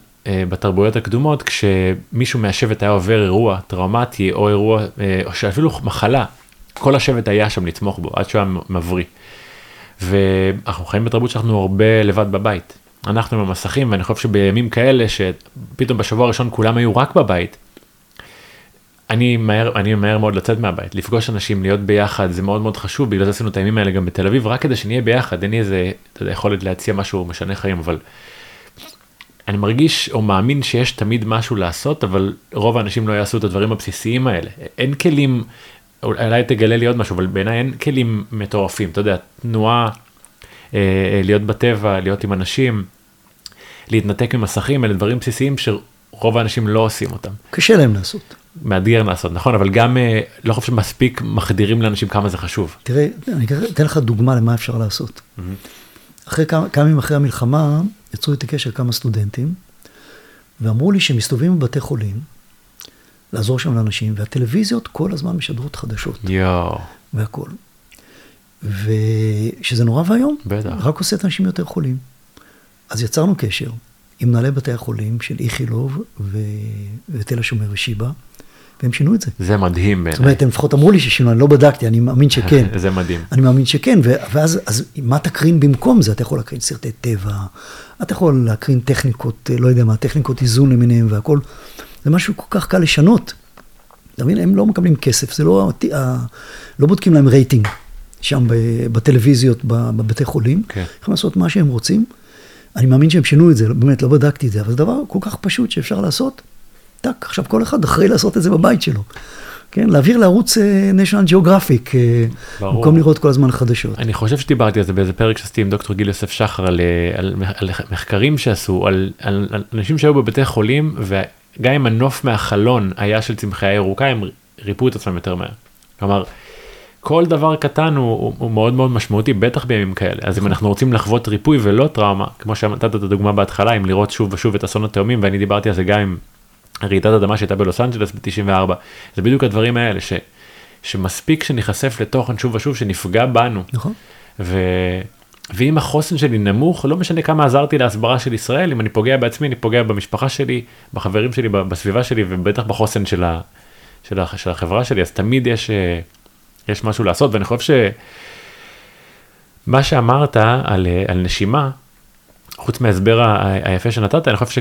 בתרבויות הקדומות, כשמישהו מהשבט היה עובר אירוע טראומטי או אירוע, אה, או שאפילו מחלה, כל השבט היה שם לתמוך בו עד שהוא היה מבריא. ואנחנו חיים בתרבות שאנחנו הרבה לבד בבית. אנחנו עם המסכים ואני חושב שבימים כאלה שפתאום בשבוע הראשון כולם היו רק בבית. אני מהר, אני מהר מאוד לצאת מהבית, לפגוש אנשים, להיות ביחד, זה מאוד מאוד חשוב, בגלל זה עשינו את הימים האלה גם בתל אביב, רק כדי שנהיה ביחד, אין לי איזה, יודע, יכולת להציע משהו משנה חיים, אבל אני מרגיש או מאמין שיש תמיד משהו לעשות, אבל רוב האנשים לא יעשו את הדברים הבסיסיים האלה. אין כלים, אולי תגלה לי עוד משהו, אבל בעיניי אין כלים מטורפים, אתה יודע, תנועה, אה, אה, להיות בטבע, להיות עם אנשים, להתנתק ממסכים, אלה דברים בסיסיים שרוב האנשים לא עושים אותם. קשה להם לעשות. מאתגר לעשות, נכון, אבל גם אה, לא חושב שמספיק מחדירים לאנשים כמה זה חשוב. תראה, אני אתן לך דוגמה למה אפשר לעשות. אחרי כמה, כמה ימים אחרי המלחמה, יצרו איתי קשר כמה סטודנטים, ואמרו לי שהם מסתובבים בבתי חולים, לעזור שם לאנשים, והטלוויזיות כל הזמן משדרות חדשות. יואו. והכול. ושזה נורא ואיום. בטח. רק עושה את האנשים יותר חולים. אז יצרנו קשר עם מנהלי בתי החולים של איכילוב ו... ותל השומר ושיבא, והם שינו את זה. זה מדהים בעיניי. זאת אומרת, הם לפחות אמרו לי ששינו, אני לא בדקתי, אני מאמין שכן. זה מדהים. אני מאמין שכן, ואז אז מה תקרין במקום זה? אתה יכול להקרין סרטי טבע, אתה יכול להקרין טכניקות, לא יודע מה, טכניקות איזון למיניהם והכל. זה משהו כל כך קל לשנות. אתה מבין? הם לא מקבלים כסף, זה לא, לא בודקים להם רייטינג שם בטלוויזיות, בבתי חולים. כן. יכולים לעשות מה שהם רוצים. אני מאמין שהם שינו את זה, באמת, לא בדקתי את זה, אבל זה דבר כל כך פשוט שאפשר לעשות. טאק, עכשיו כל אחד אחראי לעשות את זה בבית שלו. כן, להעביר לערוץ אה, national geographic, אה, במקום לראות כל הזמן חדשות. אני חושב שדיברתי על זה באיזה פרק שעשיתי עם דוקטור גיל יוסף שחר על, אה, על, על מחקרים שעשו, על, על, על אנשים שהיו בבתי חולים, וגם אם הנוף מהחלון היה של צמחייה ירוקה, הם ריפו את עצמם יותר מהר. כלומר, כל דבר קטן הוא, הוא מאוד מאוד משמעותי, בטח בימים כאלה. אז אם אנחנו רוצים לחוות ריפוי ולא טראומה, כמו שנתת את הדוגמה בהתחלה, אם לראות שוב ושוב את אסון התאומים, ואני דיברתי על זה גם עם רעידת אדמה שהייתה בלוס אנג'לס ב-94, זה בדיוק הדברים האלה, ש, שמספיק שניחשף לתוכן שוב ושוב, שנפגע בנו. נכון. ו... ואם החוסן שלי נמוך, לא משנה כמה עזרתי להסברה של ישראל, אם אני פוגע בעצמי, אני פוגע במשפחה שלי, בחברים שלי, בסביבה שלי, ובטח בחוסן של, ה... של, ה... של החברה שלי, אז תמיד יש, אה, יש משהו לעשות, ואני חושב שמה שאמרת על, אה, על נשימה, חוץ מההסבר היפה שנתת, אני חושב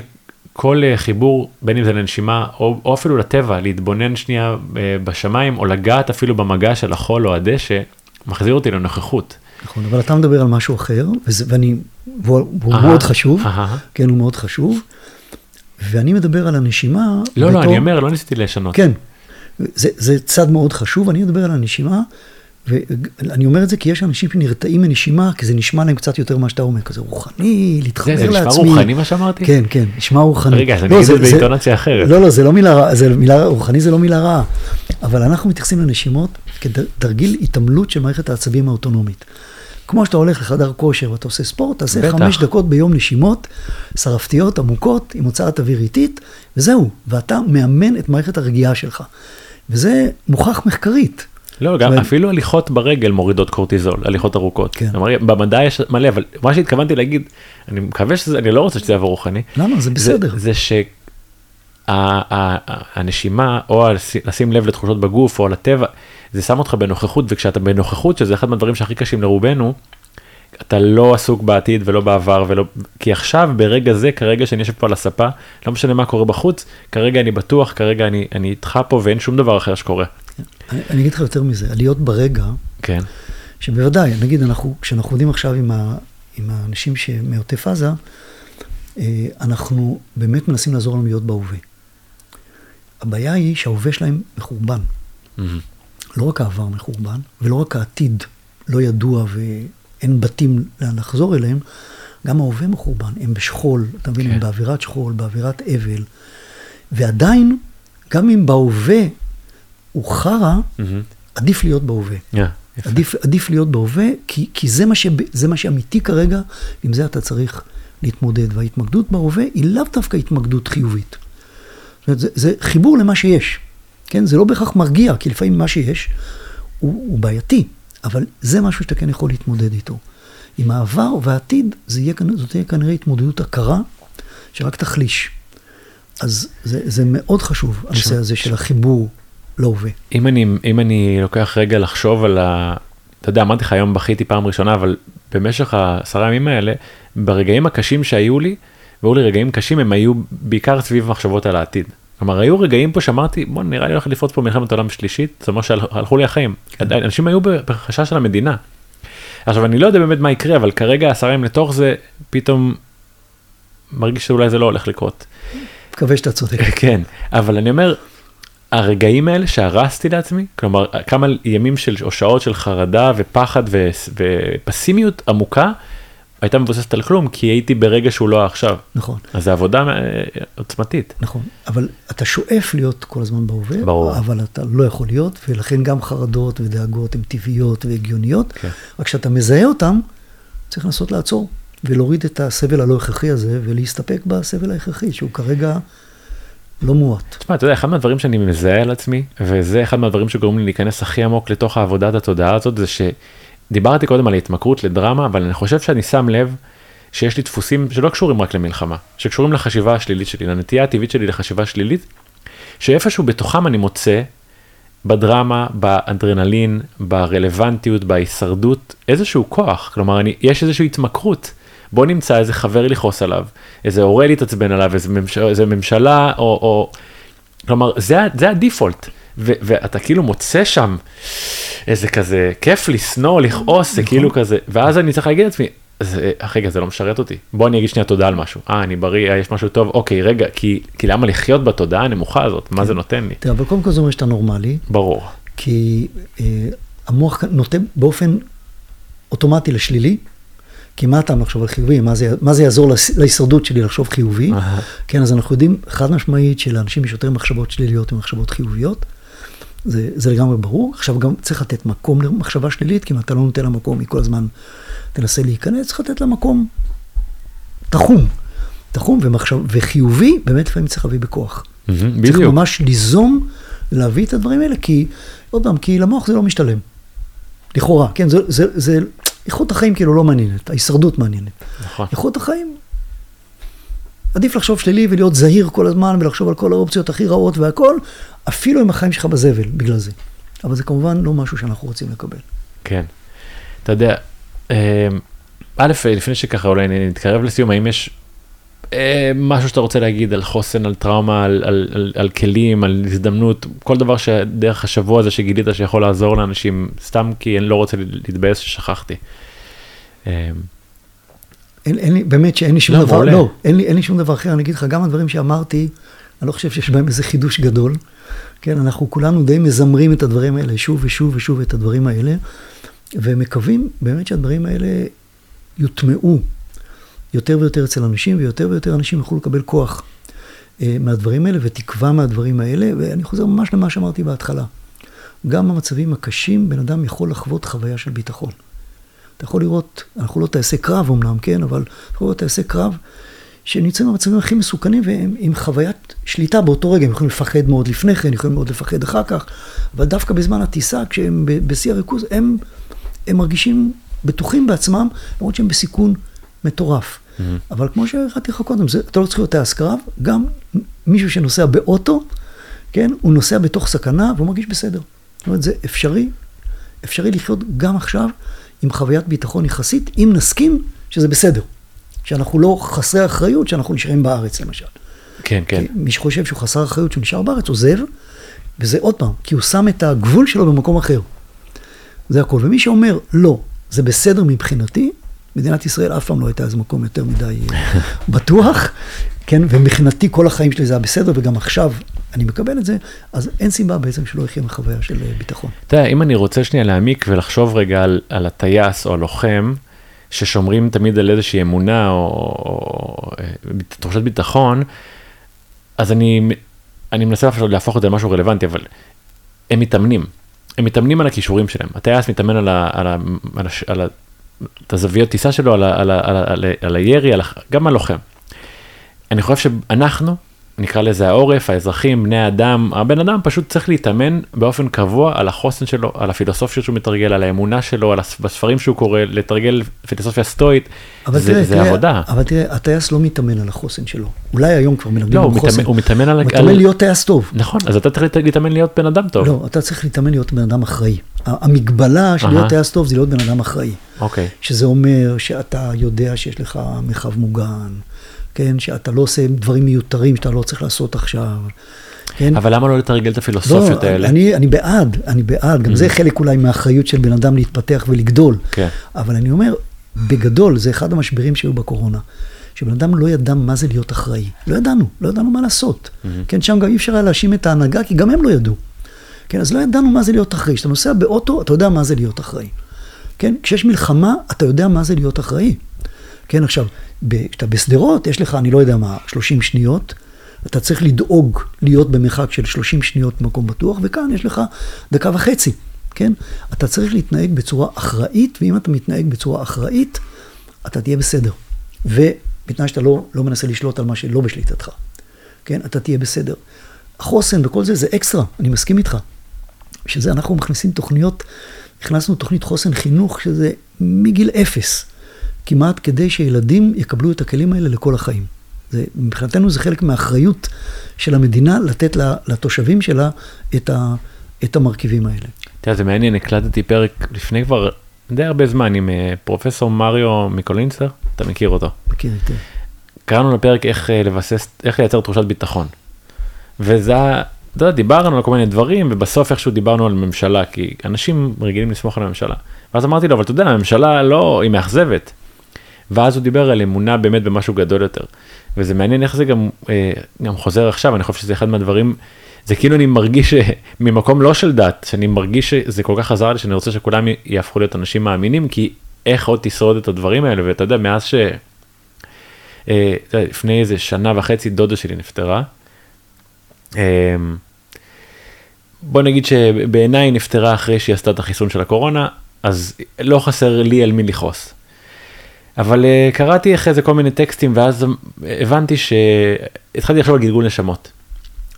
כל אה, חיבור, בין אם זה לנשימה או, או אפילו לטבע, להתבונן שנייה אה, בשמיים או לגעת אפילו במגע של החול או הדשא, מחזיר אותי לנוכחות. נכון, אבל אתה מדבר על משהו אחר, וזה, ואני, והוא, והוא מאוד חשוב, כן, הוא מאוד חשוב, ואני מדבר על הנשימה. לא, בתור, לא, אני אומר, לא ניסיתי לשנות. כן, זה, זה צד מאוד חשוב, אני מדבר על הנשימה ואני אומר את זה כי יש אנשים שנרתעים מנשימה, כי זה נשמע להם קצת יותר מה שאתה אומר, כזה רוחני, להתחבר לעצמי. זה נשמע רוחני מה שאמרתי? כן, כן, נשמע רוחני. רגע, אז אני לא, אגיד את זה באינטונציה אחרת. לא, לא, זה לא מילה רעה, זה מילה, רוחני זה לא מילה רעה. אבל אנחנו מתייחסים לנשימות כתרגיל התעמלות של מערכת העצבים האוטונומית. כמו שאתה הולך לחדר כושר ואתה עושה ספורט, תעשה בטח. חמש דקות ביום נשימות שרפתיות עמוקות עם הוצאת אוויר איטית, וזהו, ואתה מאמן את מערכת הרגיעה שלך. וזה מוכח מחקרית. לא, גם אפילו הליכות ברגל מורידות קורטיזול, הליכות ארוכות. כן. במדע יש מלא, אבל מה שהתכוונתי להגיד, אני מקווה שזה, אני לא רוצה שזה יעבור רוחני. למה? זה בסדר. זה שהנשימה, או לשים לב לתחושות בגוף, או לטבע, זה שם אותך בנוכחות, וכשאתה בנוכחות, שזה אחד מהדברים שהכי קשים לרובנו, אתה לא עסוק בעתיד ולא בעבר ולא כי עכשיו ברגע זה כרגע שאני יושב פה על הספה לא משנה מה קורה בחוץ כרגע אני בטוח כרגע אני אני איתך פה ואין שום דבר אחר שקורה. אני, אני אגיד לך יותר מזה, להיות ברגע, כן. שבוודאי, נגיד, אנחנו, כשאנחנו עובדים עכשיו עם, ה, עם האנשים מעוטף עזה, אה, אנחנו באמת מנסים לעזור להם להיות בהווה. הבעיה היא שההווה שלהם מחורבן. Mm-hmm. לא רק העבר מחורבן, ולא רק העתיד לא ידוע ואין בתים לחזור אליהם, גם ההווה מחורבן. הם בשכול, אתה מבין? כן. הם באווירת שכול, באווירת אבל. ועדיין, גם אם בהווה הוא חרא, mm-hmm. עדיף להיות בהווה. Yeah, עדיף, עדיף להיות בהווה, כי, כי זה, מה ש, זה מה שאמיתי כרגע, עם זה אתה צריך להתמודד. וההתמקדות בהווה היא לאו דווקא התמקדות חיובית. זאת אומרת, זה, זה חיבור למה שיש. כן? זה לא בהכרח מרגיע, כי לפעמים מה שיש הוא, הוא בעייתי, אבל זה משהו שאתה כן יכול להתמודד איתו. עם העבר והעתיד, זה יהיה, זאת תהיה כנראה התמודדות עקרה, שרק תחליש. אז זה, זה מאוד חשוב, הנושא הזה של החיבור להווה. אם אני, אם אני לוקח רגע לחשוב על ה... אתה יודע, אמרתי לך היום בכיתי פעם ראשונה, אבל במשך העשרה ימים האלה, ברגעים הקשים שהיו לי, והיו לי רגעים קשים, הם היו בעיקר סביב מחשבות על העתיד. כלומר היו רגעים פה שאמרתי בוא נראה לי הולך לפרוץ פה מלחמת עולם שלישית זה אומר שהלכו לי החיים כן. אנשים היו בחשש של המדינה. עכשיו אני לא יודע באמת מה יקרה אבל כרגע עשרה ימים לתוך זה פתאום מרגיש שאולי זה לא הולך לקרות. מקווה שאתה צודק. כן אבל אני אומר הרגעים האלה שהרסתי לעצמי כלומר כמה ימים של או שעות של חרדה ופחד ו- ופסימיות עמוקה הייתה מבוססת על כלום כי הייתי ברגע שהוא לא עכשיו. נכון. אז זה עבודה אה, עוצמתית. נכון, אבל אתה שואף להיות כל הזמן בהווה, ברור. אבל אתה לא יכול להיות, ולכן גם חרדות ודאגות הן טבעיות והגיוניות, כן. רק כשאתה מזהה אותן, צריך לנסות לעצור ולהוריד את הסבל הלא הכרחי הזה ולהסתפק בסבל ההכרחי, שהוא כרגע לא מועט. תשמע, אתה יודע, אחד מהדברים שאני מזהה על עצמי, וזה אחד מהדברים שגורמים לי להיכנס הכי עמוק לתוך העבודת התודעה הזאת, זה שדיברתי קודם על ההתמכרות לדרמה, אבל אני חושב שאני שם לב שיש לי דפוסים שלא קשורים רק למלחמה, שקשורים לחשיבה השלילית שלי, לנטייה הטבעית שלי לחשיבה שלילית, שאיפשהו בתוכם אני מוצא בדרמה, באדרנלין, ברלוונטיות, בהישרדות, איזשהו כוח, כלומר אני, יש איזושהי התמכרות. בוא נמצא איזה חבר לכעוס עליו, איזה הורה להתעצבן עליו, איזה, ממשלה, איזה ממשלה, או, או... כלומר, זה, זה הדיפולט, ואתה כאילו מוצא שם איזה כזה כיף לשנוא, לכעוס, זה כאילו כזה, ואז אני צריך להגיד לעצמי, זה, רגע, זה לא משרת אותי, בוא אני אגיד שנייה תודה על משהו, אה, אני בריא, אה, יש משהו טוב, אוקיי, רגע, כי, כי למה לחיות בתודעה הנמוכה הזאת, מה זה נותן לי? תראה, אבל קודם כל זה אומר שאתה נורמלי, ברור, כי אה, המוח נוטה באופן אוטומטי לשלילי, כי מה הטעם לחשוב על חיובי? מה זה, מה זה יעזור להישרדות שלי לחשוב חיובי? אהה. כן, אז אנחנו יודעים חד משמעית שלאנשים יש יותר מחשבות שליליות ממחשבות חיוביות. זה, זה לגמרי ברור. עכשיו גם צריך לתת מקום למחשבה שלילית, כי אם אתה לא נותן לה מקום, היא כל הזמן תנסה להיכנס, צריך לתת לה מקום תחום. תחום ומחשב, וחיובי, באמת לפעמים צריך להביא בכוח. צריך בדיוק, ממש ליזום, להביא את הדברים האלה, כי, עוד פעם, כי למוח זה לא משתלם. לכאורה, כן, זה, זה, זה, איכות החיים כאילו לא מעניינת, ההישרדות מעניינת. נכון, איכות החיים, עדיף לחשוב שלילי ולהיות זהיר כל הזמן ולחשוב על כל האופציות הכי רעות והכל, אפילו אם החיים שלך בזבל, בגלל זה. אבל זה כמובן לא משהו שאנחנו רוצים לקבל. כן. אתה יודע, אה, א', לפני שככה אולי נתקרב לסיום, האם יש אה, משהו שאתה רוצה להגיד על חוסן, על טראומה, על, על, על, על כלים, על הזדמנות, כל דבר שדרך השבוע הזה שגילית שיכול לעזור לאנשים, סתם כי אני לא רוצה להתבאס ששכחתי. אין, אין לי, באמת שאין לי שום לא, דבר, מעולה. לא, אין לי, אין לי שום דבר אחר, אני אגיד לך, גם הדברים שאמרתי, אני לא חושב שיש בהם איזה חידוש גדול. כן, אנחנו כולנו די מזמרים את הדברים האלה שוב ושוב ושוב את הדברים האלה, ומקווים באמת שהדברים האלה יוטמעו יותר ויותר אצל אנשים, ויותר ויותר אנשים יוכלו לקבל כוח אה, מהדברים האלה ותקווה מהדברים האלה, ואני חוזר ממש למה שאמרתי בהתחלה. גם במצבים הקשים, בן אדם יכול לחוות חוויה של ביטחון. אתה יכול לראות, אנחנו לא טייסי קרב אמנם, כן, אבל אתה יכול לראות טייסי קרב שנמצאים במצבים הכי מסוכנים והם עם חוויית שליטה באותו רגע, הם יכולים לפחד מאוד לפני כן, יכולים מאוד לפחד אחר כך, אבל דווקא בזמן הטיסה, כשהם בשיא הריכוז, הם, הם מרגישים בטוחים בעצמם, למרות שהם בסיכון מטורף. Mm-hmm. אבל כמו שהראיתי לך קודם, זה, אתה לא צריך להיות טייס קרב, גם מישהו שנוסע באוטו, כן, הוא נוסע בתוך סכנה והוא מרגיש בסדר. זאת אומרת, זה אפשרי, אפשרי לחיות גם עכשיו עם חוויית ביטחון יחסית, אם נסכים שזה בסדר. שאנחנו לא חסרי אחריות, שאנחנו נשארים בארץ למשל. כן, כן, מי שחושב שהוא חסר אחריות, שהוא נשאר בארץ, עוזב, וזה עוד פעם, כי הוא שם את הגבול שלו במקום אחר. זה הכל. ומי שאומר, לא, זה בסדר מבחינתי, מדינת ישראל אף פעם לא הייתה איזה מקום יותר מדי אה, בטוח, כן, ומבחינתי כל החיים שלי זה היה בסדר, וגם עכשיו אני מקבל את זה, אז אין סיבה בעצם שלא יחיה מחוויה של אה, ביטחון. אתה יודע, אם אני רוצה שנייה להעמיק ולחשוב רגע על, על הטייס או הלוחם, ששומרים תמיד על איזושהי אמונה או, או אה, תחושת ביטחון, אז אני, אני מנסה להפוך את זה למשהו רלוונטי, אבל הם מתאמנים. הם מתאמנים על הכישורים שלהם. הטייס מתאמן על, ה, על, ה, על, הש, על ה, את הזוויות טיסה שלו, על, ה, על, ה, על, ה, על, ה, על הירי, על, ה- גם הלוחם. אני חושב שאנחנו, נקרא לזה העורף, האזרחים, בני האדם, הבן אדם פשוט צריך להתאמן באופן קבוע על החוסן שלו, על הפילוסופיה שהוא מתרגל, על האמונה שלו, על הס- בספרים שהוא קורא, לתרגל פילוסופיה סטואית, זה, תראה, זה תראה, עבודה. אבל תראה, הטייס לא מתאמן על החוסן שלו. אולי היום כבר מלמדים לא, על חוסן. מתאמן, הוא מתאמן על... הוא על... מתאמן להיות טייס טוב. נכון, אז אתה צריך להתאמן להיות בן אדם טוב. לא, אתה צריך להתאמן להיות בן אדם אחראי. המגבלה של. להיות טייס טוב זה להיות בן אדם אחראי. אוקיי. שזה אומר שאתה יודע שיש לך מרחב מוגן, כן? שאתה לא עושה דברים מיותרים שאתה לא צריך לעשות עכשיו, כן? אבל למה לא לתרגל את הפילוסופיות לא, האלה? אני, אני בעד, אני בעד, גם זה חלק אולי מהאחריות של בן אדם להתפתח ולגדול. כן. אבל אני אומר, בגדול, זה אחד המשברים שהיו בקורונה. שבן אדם לא ידע מה זה להיות אחראי. לא ידענו, לא ידענו מה לעשות. כן, שם גם אי אפשר היה להאשים את ההנהגה, כי גם הם לא ידעו. כן, אז לא ידענו מה זה להיות אחראי. כשאתה נוסע באוטו, אתה יודע מה זה להיות אחראי. כן, כשיש מלחמה, אתה יודע מה זה להיות אחראי. כן, עכשיו, כשאתה בשדרות, יש לך, אני לא יודע מה, 30 שניות, אתה צריך לדאוג להיות במרחק של 30 שניות במקום בטוח, וכאן יש לך דקה וחצי, כן? אתה צריך להתנהג בצורה אחראית, ואם אתה מתנהג בצורה אחראית, אתה תהיה בסדר. ובתנאי שאתה לא, לא מנסה לשלוט על מה שלא בשליטתך, כן? אתה תהיה בסדר. החוסן וכל זה, זה אקסטרה, אני מסכים איתך. שזה אנחנו מכניסים תוכניות, הכנסנו תוכנית חוסן חינוך, שזה מגיל אפס, כמעט כדי שילדים יקבלו את הכלים האלה לכל החיים. זה, מבחינתנו זה חלק מהאחריות של המדינה לתת לתושבים שלה את, ה, את המרכיבים האלה. אתה יודע, זה מעניין, הקלטתי פרק לפני כבר די הרבה זמן עם אה, פרופסור מריו מיקולינסר, אתה מכיר אותו. מכיר היטב. קראנו לפרק איך אה, לבסס, איך לייצר תחושת ביטחון. וזה, אתה יודע, דיברנו על כל מיני דברים, ובסוף איכשהו דיברנו על ממשלה, כי אנשים רגילים לסמוך על הממשלה. ואז אמרתי לו, אבל אתה יודע, הממשלה לא, היא מאכזבת. ואז הוא דיבר על אמונה באמת במשהו גדול יותר. וזה מעניין איך זה גם, אה, גם חוזר עכשיו, אני חושב שזה אחד מהדברים, זה כאילו אני מרגיש ש- ממקום לא של דת, שאני מרגיש שזה כל כך עזר לי, שאני רוצה שכולם יהפכו להיות אנשים מאמינים, כי איך עוד תשרוד את הדברים האלה, ואתה יודע, מאז ש... אה, לפני איזה שנה וחצי דודה שלי נפטרה. אה, בוא נגיד שבעיניי נפטרה אחרי שהיא עשתה את החיסון של הקורונה, אז לא חסר לי על מי לכעוס. אבל uh, קראתי אחרי זה כל מיני טקסטים ואז הבנתי שהתחלתי לחשוב על גלגול נשמות.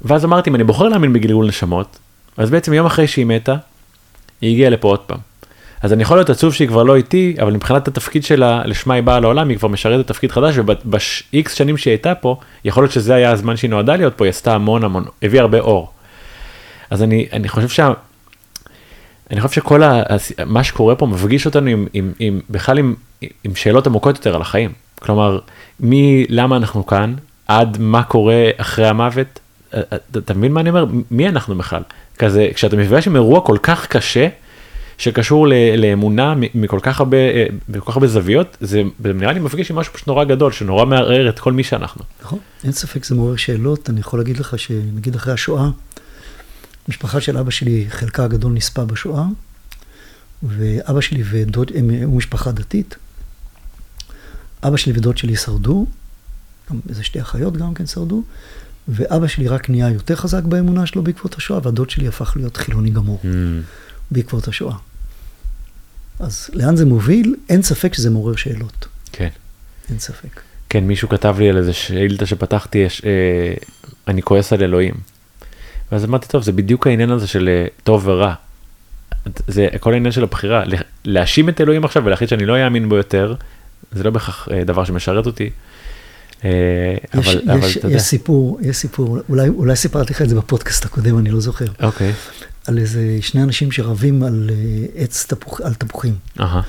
ואז אמרתי אם אני בוחר להאמין בגלגול נשמות, אז בעצם יום אחרי שהיא מתה, היא הגיעה לפה עוד פעם. אז אני יכול להיות עצוב שהיא כבר לא איתי, אבל מבחינת התפקיד שלה, לשמה היא באה לעולם, היא כבר משרתת תפקיד חדש, וב-X שנים שהיא הייתה פה, יכול להיות שזה היה הזמן שהיא נועדה להיות פה, היא עשתה המון המון, הביאה הרבה אור. אז אני, אני חושב שה... אני חושב שכל ה, מה שקורה פה מפגיש אותנו עם, עם, עם בכלל עם, עם שאלות עמוקות יותר על החיים. כלומר, מלמה אנחנו כאן, עד מה קורה אחרי המוות. אתה, אתה מבין מה אני אומר? מי אנחנו בכלל? כזה, כשאתה מפגש עם אירוע כל כך קשה, שקשור ל, לאמונה מכל כך הרבה, בכל כך הרבה זוויות, זה, זה נראה לי מפגיש עם משהו פשוט נורא גדול, שנורא מערער את כל מי שאנחנו. נכון, אין ספק זה מעורר שאלות. אני יכול להגיד לך שנגיד אחרי השואה, משפחה של אבא שלי, חלקה הגדול נספה בשואה, ואבא שלי ודוד, הם היו משפחה דתית. אבא שלי ודוד שלי שרדו, גם איזה שתי אחיות גם כן שרדו, ואבא שלי רק נהיה יותר חזק באמונה שלו בעקבות השואה, והדוד שלי הפך להיות חילוני גמור Mm. בעקבות השואה. אז לאן זה מוביל? אין ספק שזה מעורר שאלות. כן. אין ספק. כן, מישהו כתב לי על איזה שאילתה שפתחתי, יש, אה, אני כועס על אלוהים. ואז אמרתי, טוב, זה בדיוק העניין הזה של אה, טוב ורע. זה כל העניין של הבחירה, לה- להאשים את אלוהים עכשיו ולהחליט שאני לא אאמין בו יותר, זה לא בהכרח אה, דבר שמשרת אותי. אה, יש, אבל, אבל יש, אתה יודע, יש סיפור, יש סיפור, אולי, אולי סיפרתי לך את זה בפודקאסט הקודם, אני לא זוכר, אוקיי, על איזה שני אנשים שרבים על עץ תפוח, על תפוחים. אהה,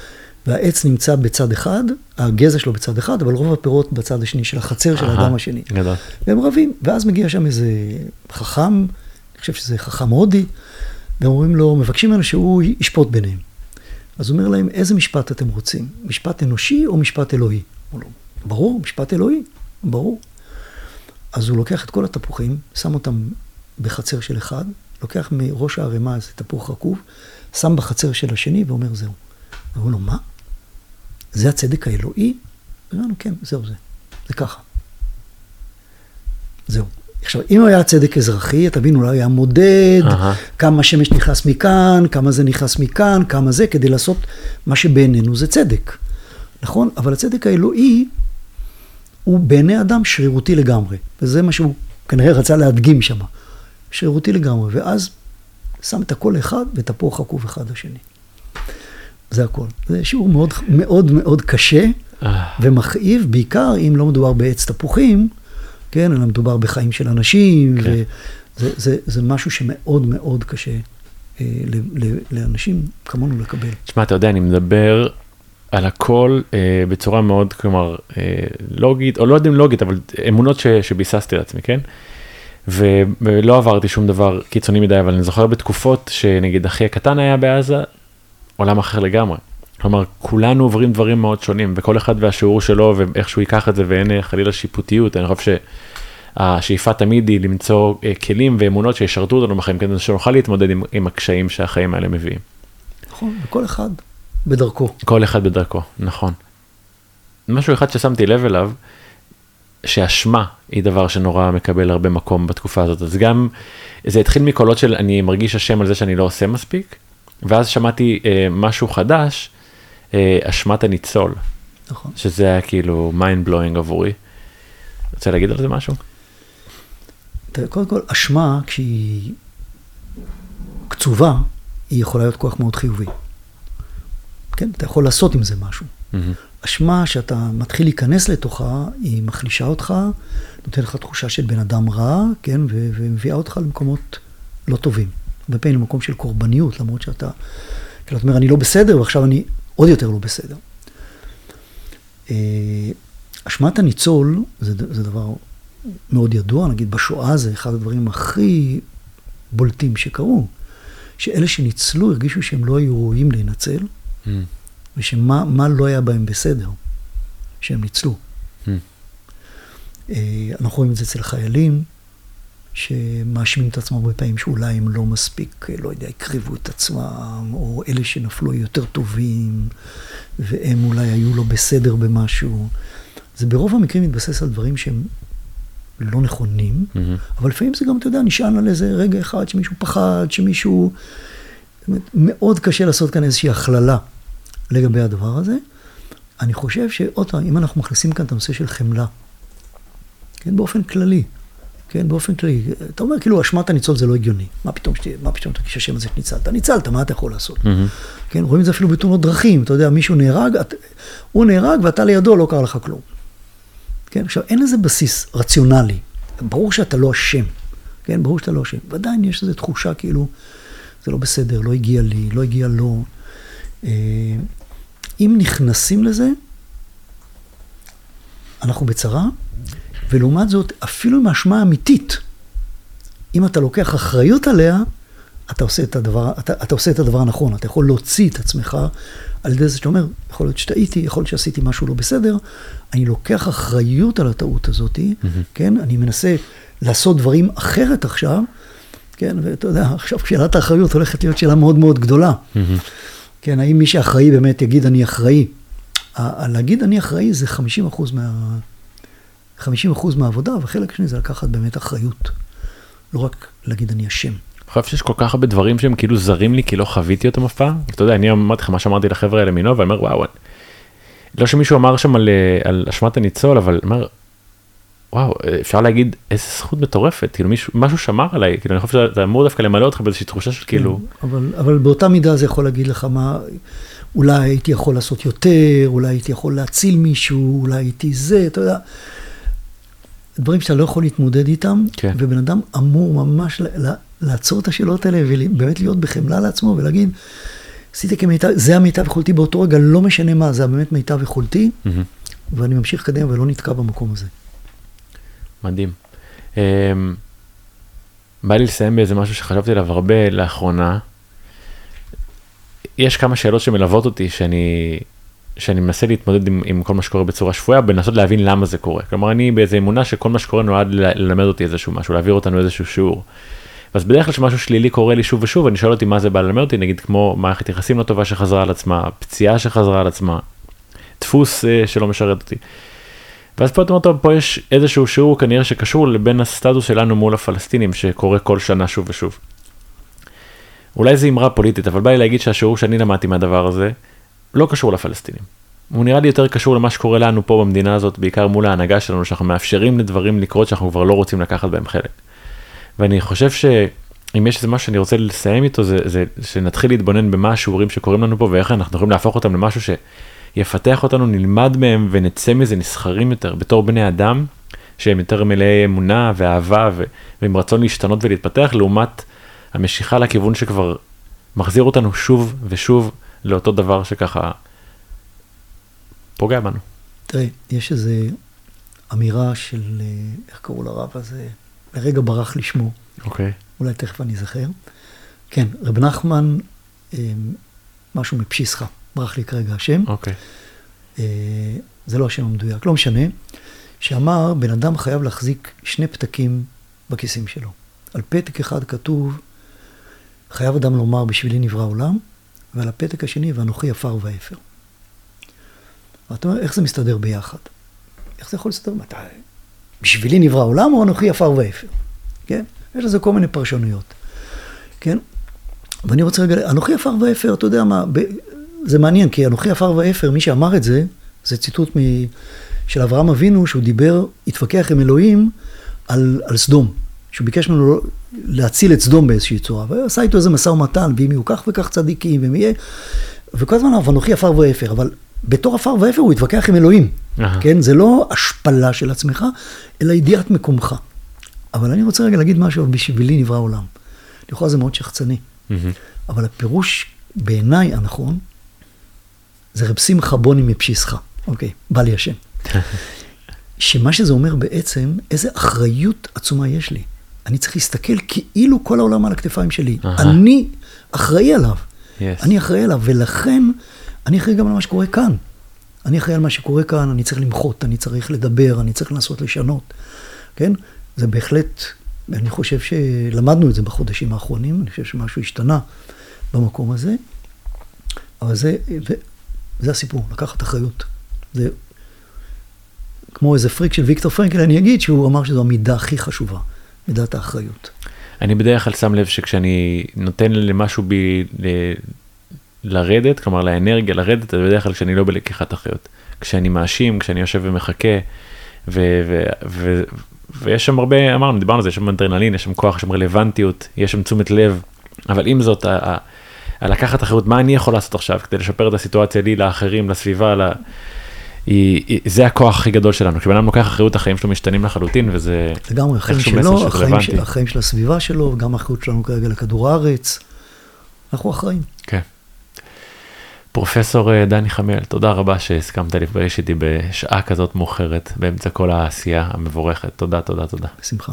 והעץ נמצא בצד אחד, הגזע שלו בצד אחד, אבל רוב הפירות בצד השני, של החצר של אהה, האדם השני. גדול. והם רבים, ואז מגיע שם איזה חכם, אני חושב שזה חכם הודי, והם אומרים לו, מבקשים ממנו שהוא ישפוט ביניהם. אז הוא אומר להם, איזה משפט אתם רוצים? משפט אנושי או משפט אלוהי? הוא לו, ברור, משפט אלוהי, ברור. אז הוא לוקח את כל התפוחים, שם אותם בחצר של אחד, לוקח מראש הערימה איזה תפוח רקוב, שם בחצר של השני ואומר, זהו. ואומרים לו, מה? זה הצדק האלוהי? אמרנו, כן, זהו זה. זה ככה. זהו. עכשיו, אם היה צדק אזרחי, אתה מבין, אולי היה מודד, אהה. כמה שמש נכנס מכאן, כמה זה נכנס מכאן, כמה זה, כדי לעשות מה שבעינינו זה צדק. נכון? אבל הצדק האלוהי הוא בעיני אדם שרירותי לגמרי. וזה מה שהוא כנראה רצה להדגים שם. שרירותי לגמרי. ואז שם את הכל אחד ותפוח עקוב אחד לשני. זה הכל. זה שיעור מאוד מאוד מאוד קשה ומכאיב, בעיקר אם לא מדובר בעץ תפוחים, כן, אלא מדובר בחיים של אנשים, כן. וזה זה, זה משהו שמאוד מאוד קשה לאנשים כמונו לקבל. תשמע, אתה יודע, אני מדבר על הכל אה, בצורה מאוד, כלומר, אה, לוגית, או לא יודע אם לוגית, אבל אמונות ש, שביססתי לעצמי, כן? ולא עברתי שום דבר קיצוני מדי, אבל אני זוכר בתקופות שנגיד אחי הקטן היה בעזה, עולם אחר לגמרי. כלומר, כולנו עוברים דברים מאוד שונים, וכל אחד והשיעור שלו, ואיך שהוא ייקח את זה, ואין חלילה שיפוטיות, אני חושב שהשאיפה תמיד היא למצוא אה, כלים ואמונות שישרתו אותנו בחיים, כדי שנוכל להתמודד עם, עם הקשיים שהחיים האלה מביאים. נכון, וכל אחד בדרכו. כל אחד בדרכו, נכון. משהו אחד ששמתי לב אליו, שאשמה היא דבר שנורא מקבל הרבה מקום בתקופה הזאת, אז גם זה התחיל מקולות של אני מרגיש אשם על זה שאני לא עושה מספיק, ואז שמעתי אה, משהו חדש, אה, אשמת הניצול. נכון. שזה היה כאילו mind blowing עבורי. רוצה להגיד על זה משהו? קודם כל, אשמה, כשהיא קצובה, היא יכולה להיות כוח מאוד חיובי. כן, אתה יכול לעשות עם זה משהו. Mm-hmm. אשמה שאתה מתחיל להיכנס לתוכה, היא מחלישה אותך, נותנת לך תחושה של בן אדם רע, כן, ומביאה אותך למקומות לא טובים. הרבה פעמים למקום של קורבניות, למרות שאתה, כאילו, אתה אומר, אני לא בסדר, ועכשיו אני עוד יותר לא בסדר. אה, אשמת הניצול זה, זה דבר מאוד ידוע, נגיד בשואה זה אחד הדברים הכי בולטים שקרו, שאלה שניצלו הרגישו שהם לא היו ראויים להינצל, mm. ושמה לא היה בהם בסדר, שהם ניצלו. Mm. אה, אנחנו רואים את זה אצל חיילים, שמאשימים את עצמם הרבה פעמים שאולי הם לא מספיק, לא יודע, הקריבו את עצמם, או אלה שנפלו יותר טובים, והם אולי היו לא בסדר במשהו. זה ברוב המקרים מתבסס על דברים שהם לא נכונים, mm-hmm. אבל לפעמים זה גם, אתה יודע, נשען על איזה רגע אחד שמישהו פחד, שמישהו... מאוד קשה לעשות כאן איזושהי הכללה לגבי הדבר הזה. אני חושב שעוד פעם, אם אנחנו מכניסים כאן את הנושא של חמלה, כן, באופן כללי, כן, באופן כללי, אתה אומר כאילו, אשמת הניצול זה לא הגיוני. מה פתאום שתהיה, מה פתאום תרגיש השם הזה שניצלת? ניצלת, מה אתה יכול לעשות? Mm-hmm. כן, רואים את זה אפילו בתאונות דרכים, אתה יודע, מישהו נהרג, את, הוא נהרג ואתה לידו, לא קרה לך כלום. כן, עכשיו, אין לזה בסיס רציונלי. ברור שאתה לא אשם, כן, ברור שאתה לא אשם. ועדיין יש איזו תחושה כאילו, זה לא בסדר, לא הגיע לי, לא הגיע לו. אה, אם נכנסים לזה, אנחנו בצרה, ולעומת זאת, אפילו עם האשמה אמיתית, אם אתה לוקח אחריות עליה, אתה עושה את הדבר, אתה, אתה עושה את הדבר הנכון, אתה יכול להוציא את עצמך על ידי זה שאתה אומר, יכול להיות שטעיתי, יכול להיות שעשיתי משהו לא בסדר, אני לוקח אחריות על הטעות הזאת, mm-hmm. כן? אני מנסה לעשות דברים אחרת עכשיו, כן? ואתה יודע, עכשיו שאלת האחריות הולכת להיות שאלה מאוד מאוד גדולה. Mm-hmm. כן, האם מי שאחראי באמת יגיד אני אחראי? להגיד אני אחראי זה 50 אחוז מה... 50 אחוז מהעבודה, וחלק שני זה לקחת באמת אחריות. לא רק להגיד אני אשם. אני חושב שיש כל כך הרבה דברים שהם כאילו זרים לי כי לא חוויתי אותם אף פעם. אתה יודע, אני אמרתי לך מה שאמרתי לחבר'ה האלה מנובה, אני אומר וואו, לא שמישהו אמר שם על, אה, על אשמת הניצול, אבל אומר, וואו, אפשר להגיד איזה זכות מטורפת, כאילו מישהו, משהו שמר עליי, כאילו אני חושב שזה אמור דווקא למלא אותך באיזושהי תחושה של כאילו... כן, אבל, אבל באותה מידה זה יכול להגיד לך מה, אולי הייתי יכול לעשות יותר, אולי הייתי יכול להציל מישהו, אולי הייתי זה, אתה יודע. דברים שאתה לא יכול להתמודד איתם, כן. ובן אדם אמור ממש לעצור את השאלות האלה ובאמת להיות בחמלה לעצמו ולהגיד, עשיתי כמיטב, זה המיטב יכולתי באותו רגע, לא משנה מה, זה באמת מיטב יכולתי, mm-hmm. ואני ממשיך לקדם ולא נתקע במקום הזה. מדהים. Um, בא לי לסיים באיזה משהו שחשבתי עליו הרבה לאחרונה. יש כמה שאלות שמלוות אותי שאני שאני מנסה להתמודד עם, עם כל מה שקורה בצורה שפויה, בנסות להבין למה זה קורה. כלומר, אני באיזה אמונה שכל מה שקורה נועד ללמד אותי איזשהו משהו, להעביר אותנו איזשהו שיעור. אז בדרך כלל כשמשהו שלילי קורה לי שוב ושוב, אני שואל אותי מה זה בא ללמד אותי, נגיד כמו מערכת יחסים לא טובה שחזרה על עצמה, פציעה שחזרה על עצמה, דפוס uh, שלא משרת אותי. ואז פה אתה אומר, טוב, פה יש איזשהו שיעור כנראה שקשור לבין הסטטוס שלנו מול הפלסטינים שקורה כל שנה שוב ושוב. אולי זו אמרה פוליטית, אבל בא לי להגיד שהשיעור שאני למדתי מהדבר הזה, לא קשור לפלסטינים. הוא נראה לי יותר קשור למה שקורה לנו פה במדינה הזאת, בעיקר מול ההנהגה שלנו, שאנחנו מאפשרים לדברים לקרות שאנחנו כבר לא רוצים לקחת בהם חלק. ואני חושב שאם יש איזה משהו שאני רוצה לסיים איתו, זה, זה שנתחיל להתבונן במה השיעורים שקורים לנו פה ואיך אנחנו יכולים להפוך אותם למשהו שיפתח אותנו, נלמד מהם ונצא מזה נסחרים יותר בתור בני אדם, שהם יותר מלאי אמונה ואהבה ו... ועם רצון להשתנות ולהתפתח, לעומת המשיכה לכיוון שכבר מחזיר אותנו שוב ושוב לאותו דבר שככה פוגע בנו. תראה, יש איזו אמירה של, אה, איך קראו לרב הזה? לרגע ברח לי שמו. אוקיי. אולי תכף אני אזכר. כן, רב נחמן, אה, משהו מפשיסחה, ברח לי כרגע השם. אוקיי. אה, זה לא השם המדויק, לא משנה. שאמר, בן אדם חייב להחזיק שני פתקים בכיסים שלו. על פתק אחד כתוב, חייב אדם לומר, בשבילי נברא עולם, ועל הפתק השני, ואנוכי עפר ואפר. ואתה אומר, איך זה מסתדר ביחד? איך זה יכול להסתדר? מתי? בשבילי נברא עולם, או אנוכי עפר ואפר? כן? יש לזה כל מיני פרשנויות. כן? ואני רוצה רגע, אנוכי עפר ואפר, אתה יודע מה, ב... זה מעניין, כי אנוכי עפר ואפר, מי שאמר את זה, זה ציטוט מ... של אברהם אבינו, שהוא דיבר, התווכח עם אלוהים על, על סדום. שהוא ביקש ממנו לא- להציל את סדום באיזושהי צורה, ועשה איתו איזה משא ומתן, ואם יהיו כך וכך צדיקים, ואם יהיה... וכל הזמן אמר, ואנוכי עפר ואפר, אבל בתור עפר ואפר הוא התווכח עם אלוהים, כן? זה לא השפלה של עצמך, אלא ידיעת מקומך. אבל אני רוצה רגע להגיד משהו, בשבילי נברא עולם. לכאורה זה מאוד שחצני. אבל הפירוש בעיניי הנכון, זה רב שמחה בוני מפשיסחה. אוקיי, בא לי השם. שמה שזה אומר בעצם, איזה אחריות עצומה יש לי. אני צריך להסתכל כאילו כל העולם על הכתפיים שלי. Uh-huh. אני אחראי עליו. Yes. אני אחראי עליו, ולכן אני אחראי גם על מה שקורה כאן. אני אחראי על מה שקורה כאן, אני צריך למחות, אני צריך לדבר, אני צריך לנסות לשנות. כן? זה בהחלט, אני חושב שלמדנו את זה בחודשים האחרונים, אני חושב שמשהו השתנה במקום הזה. אבל זה, זה הסיפור, לקחת אחריות. זה כמו איזה פריק של ויקטור פרנקל, אני אגיד שהוא אמר שזו המידה הכי חשובה, מידת האחריות. אני בדרך כלל שם לב שכשאני נותן למשהו בי ל... לרדת, כלומר לאנרגיה לרדת, זה בדרך כלל כשאני לא בלקיחת אחריות. כשאני מאשים, כשאני יושב ומחכה, ו... ו... ו... ויש שם הרבה, אמרנו, דיברנו על זה, יש שם אנטרנלין, יש שם כוח, יש שם רלוונטיות, יש שם תשומת לב, אבל עם זאת, ה... ה... לקחת אחריות, מה אני יכול לעשות עכשיו כדי לשפר את הסיטואציה לי, לאחרים, לסביבה, ל... היא, היא, זה הכוח הכי גדול שלנו, כשבן אדם לוקח אחריות החיים שלו משתנים לחלוטין וזה לגמרי, החיים שלו, החיים, של, החיים של הסביבה שלו, גם האחריות שלנו כרגע לכדור הארץ, אנחנו אחראים. כן. פרופסור אה, דני חמיאל, תודה רבה שהסכמת לפגש איתי בשעה כזאת מאוחרת באמצע כל העשייה המבורכת, תודה, תודה, תודה. בשמחה.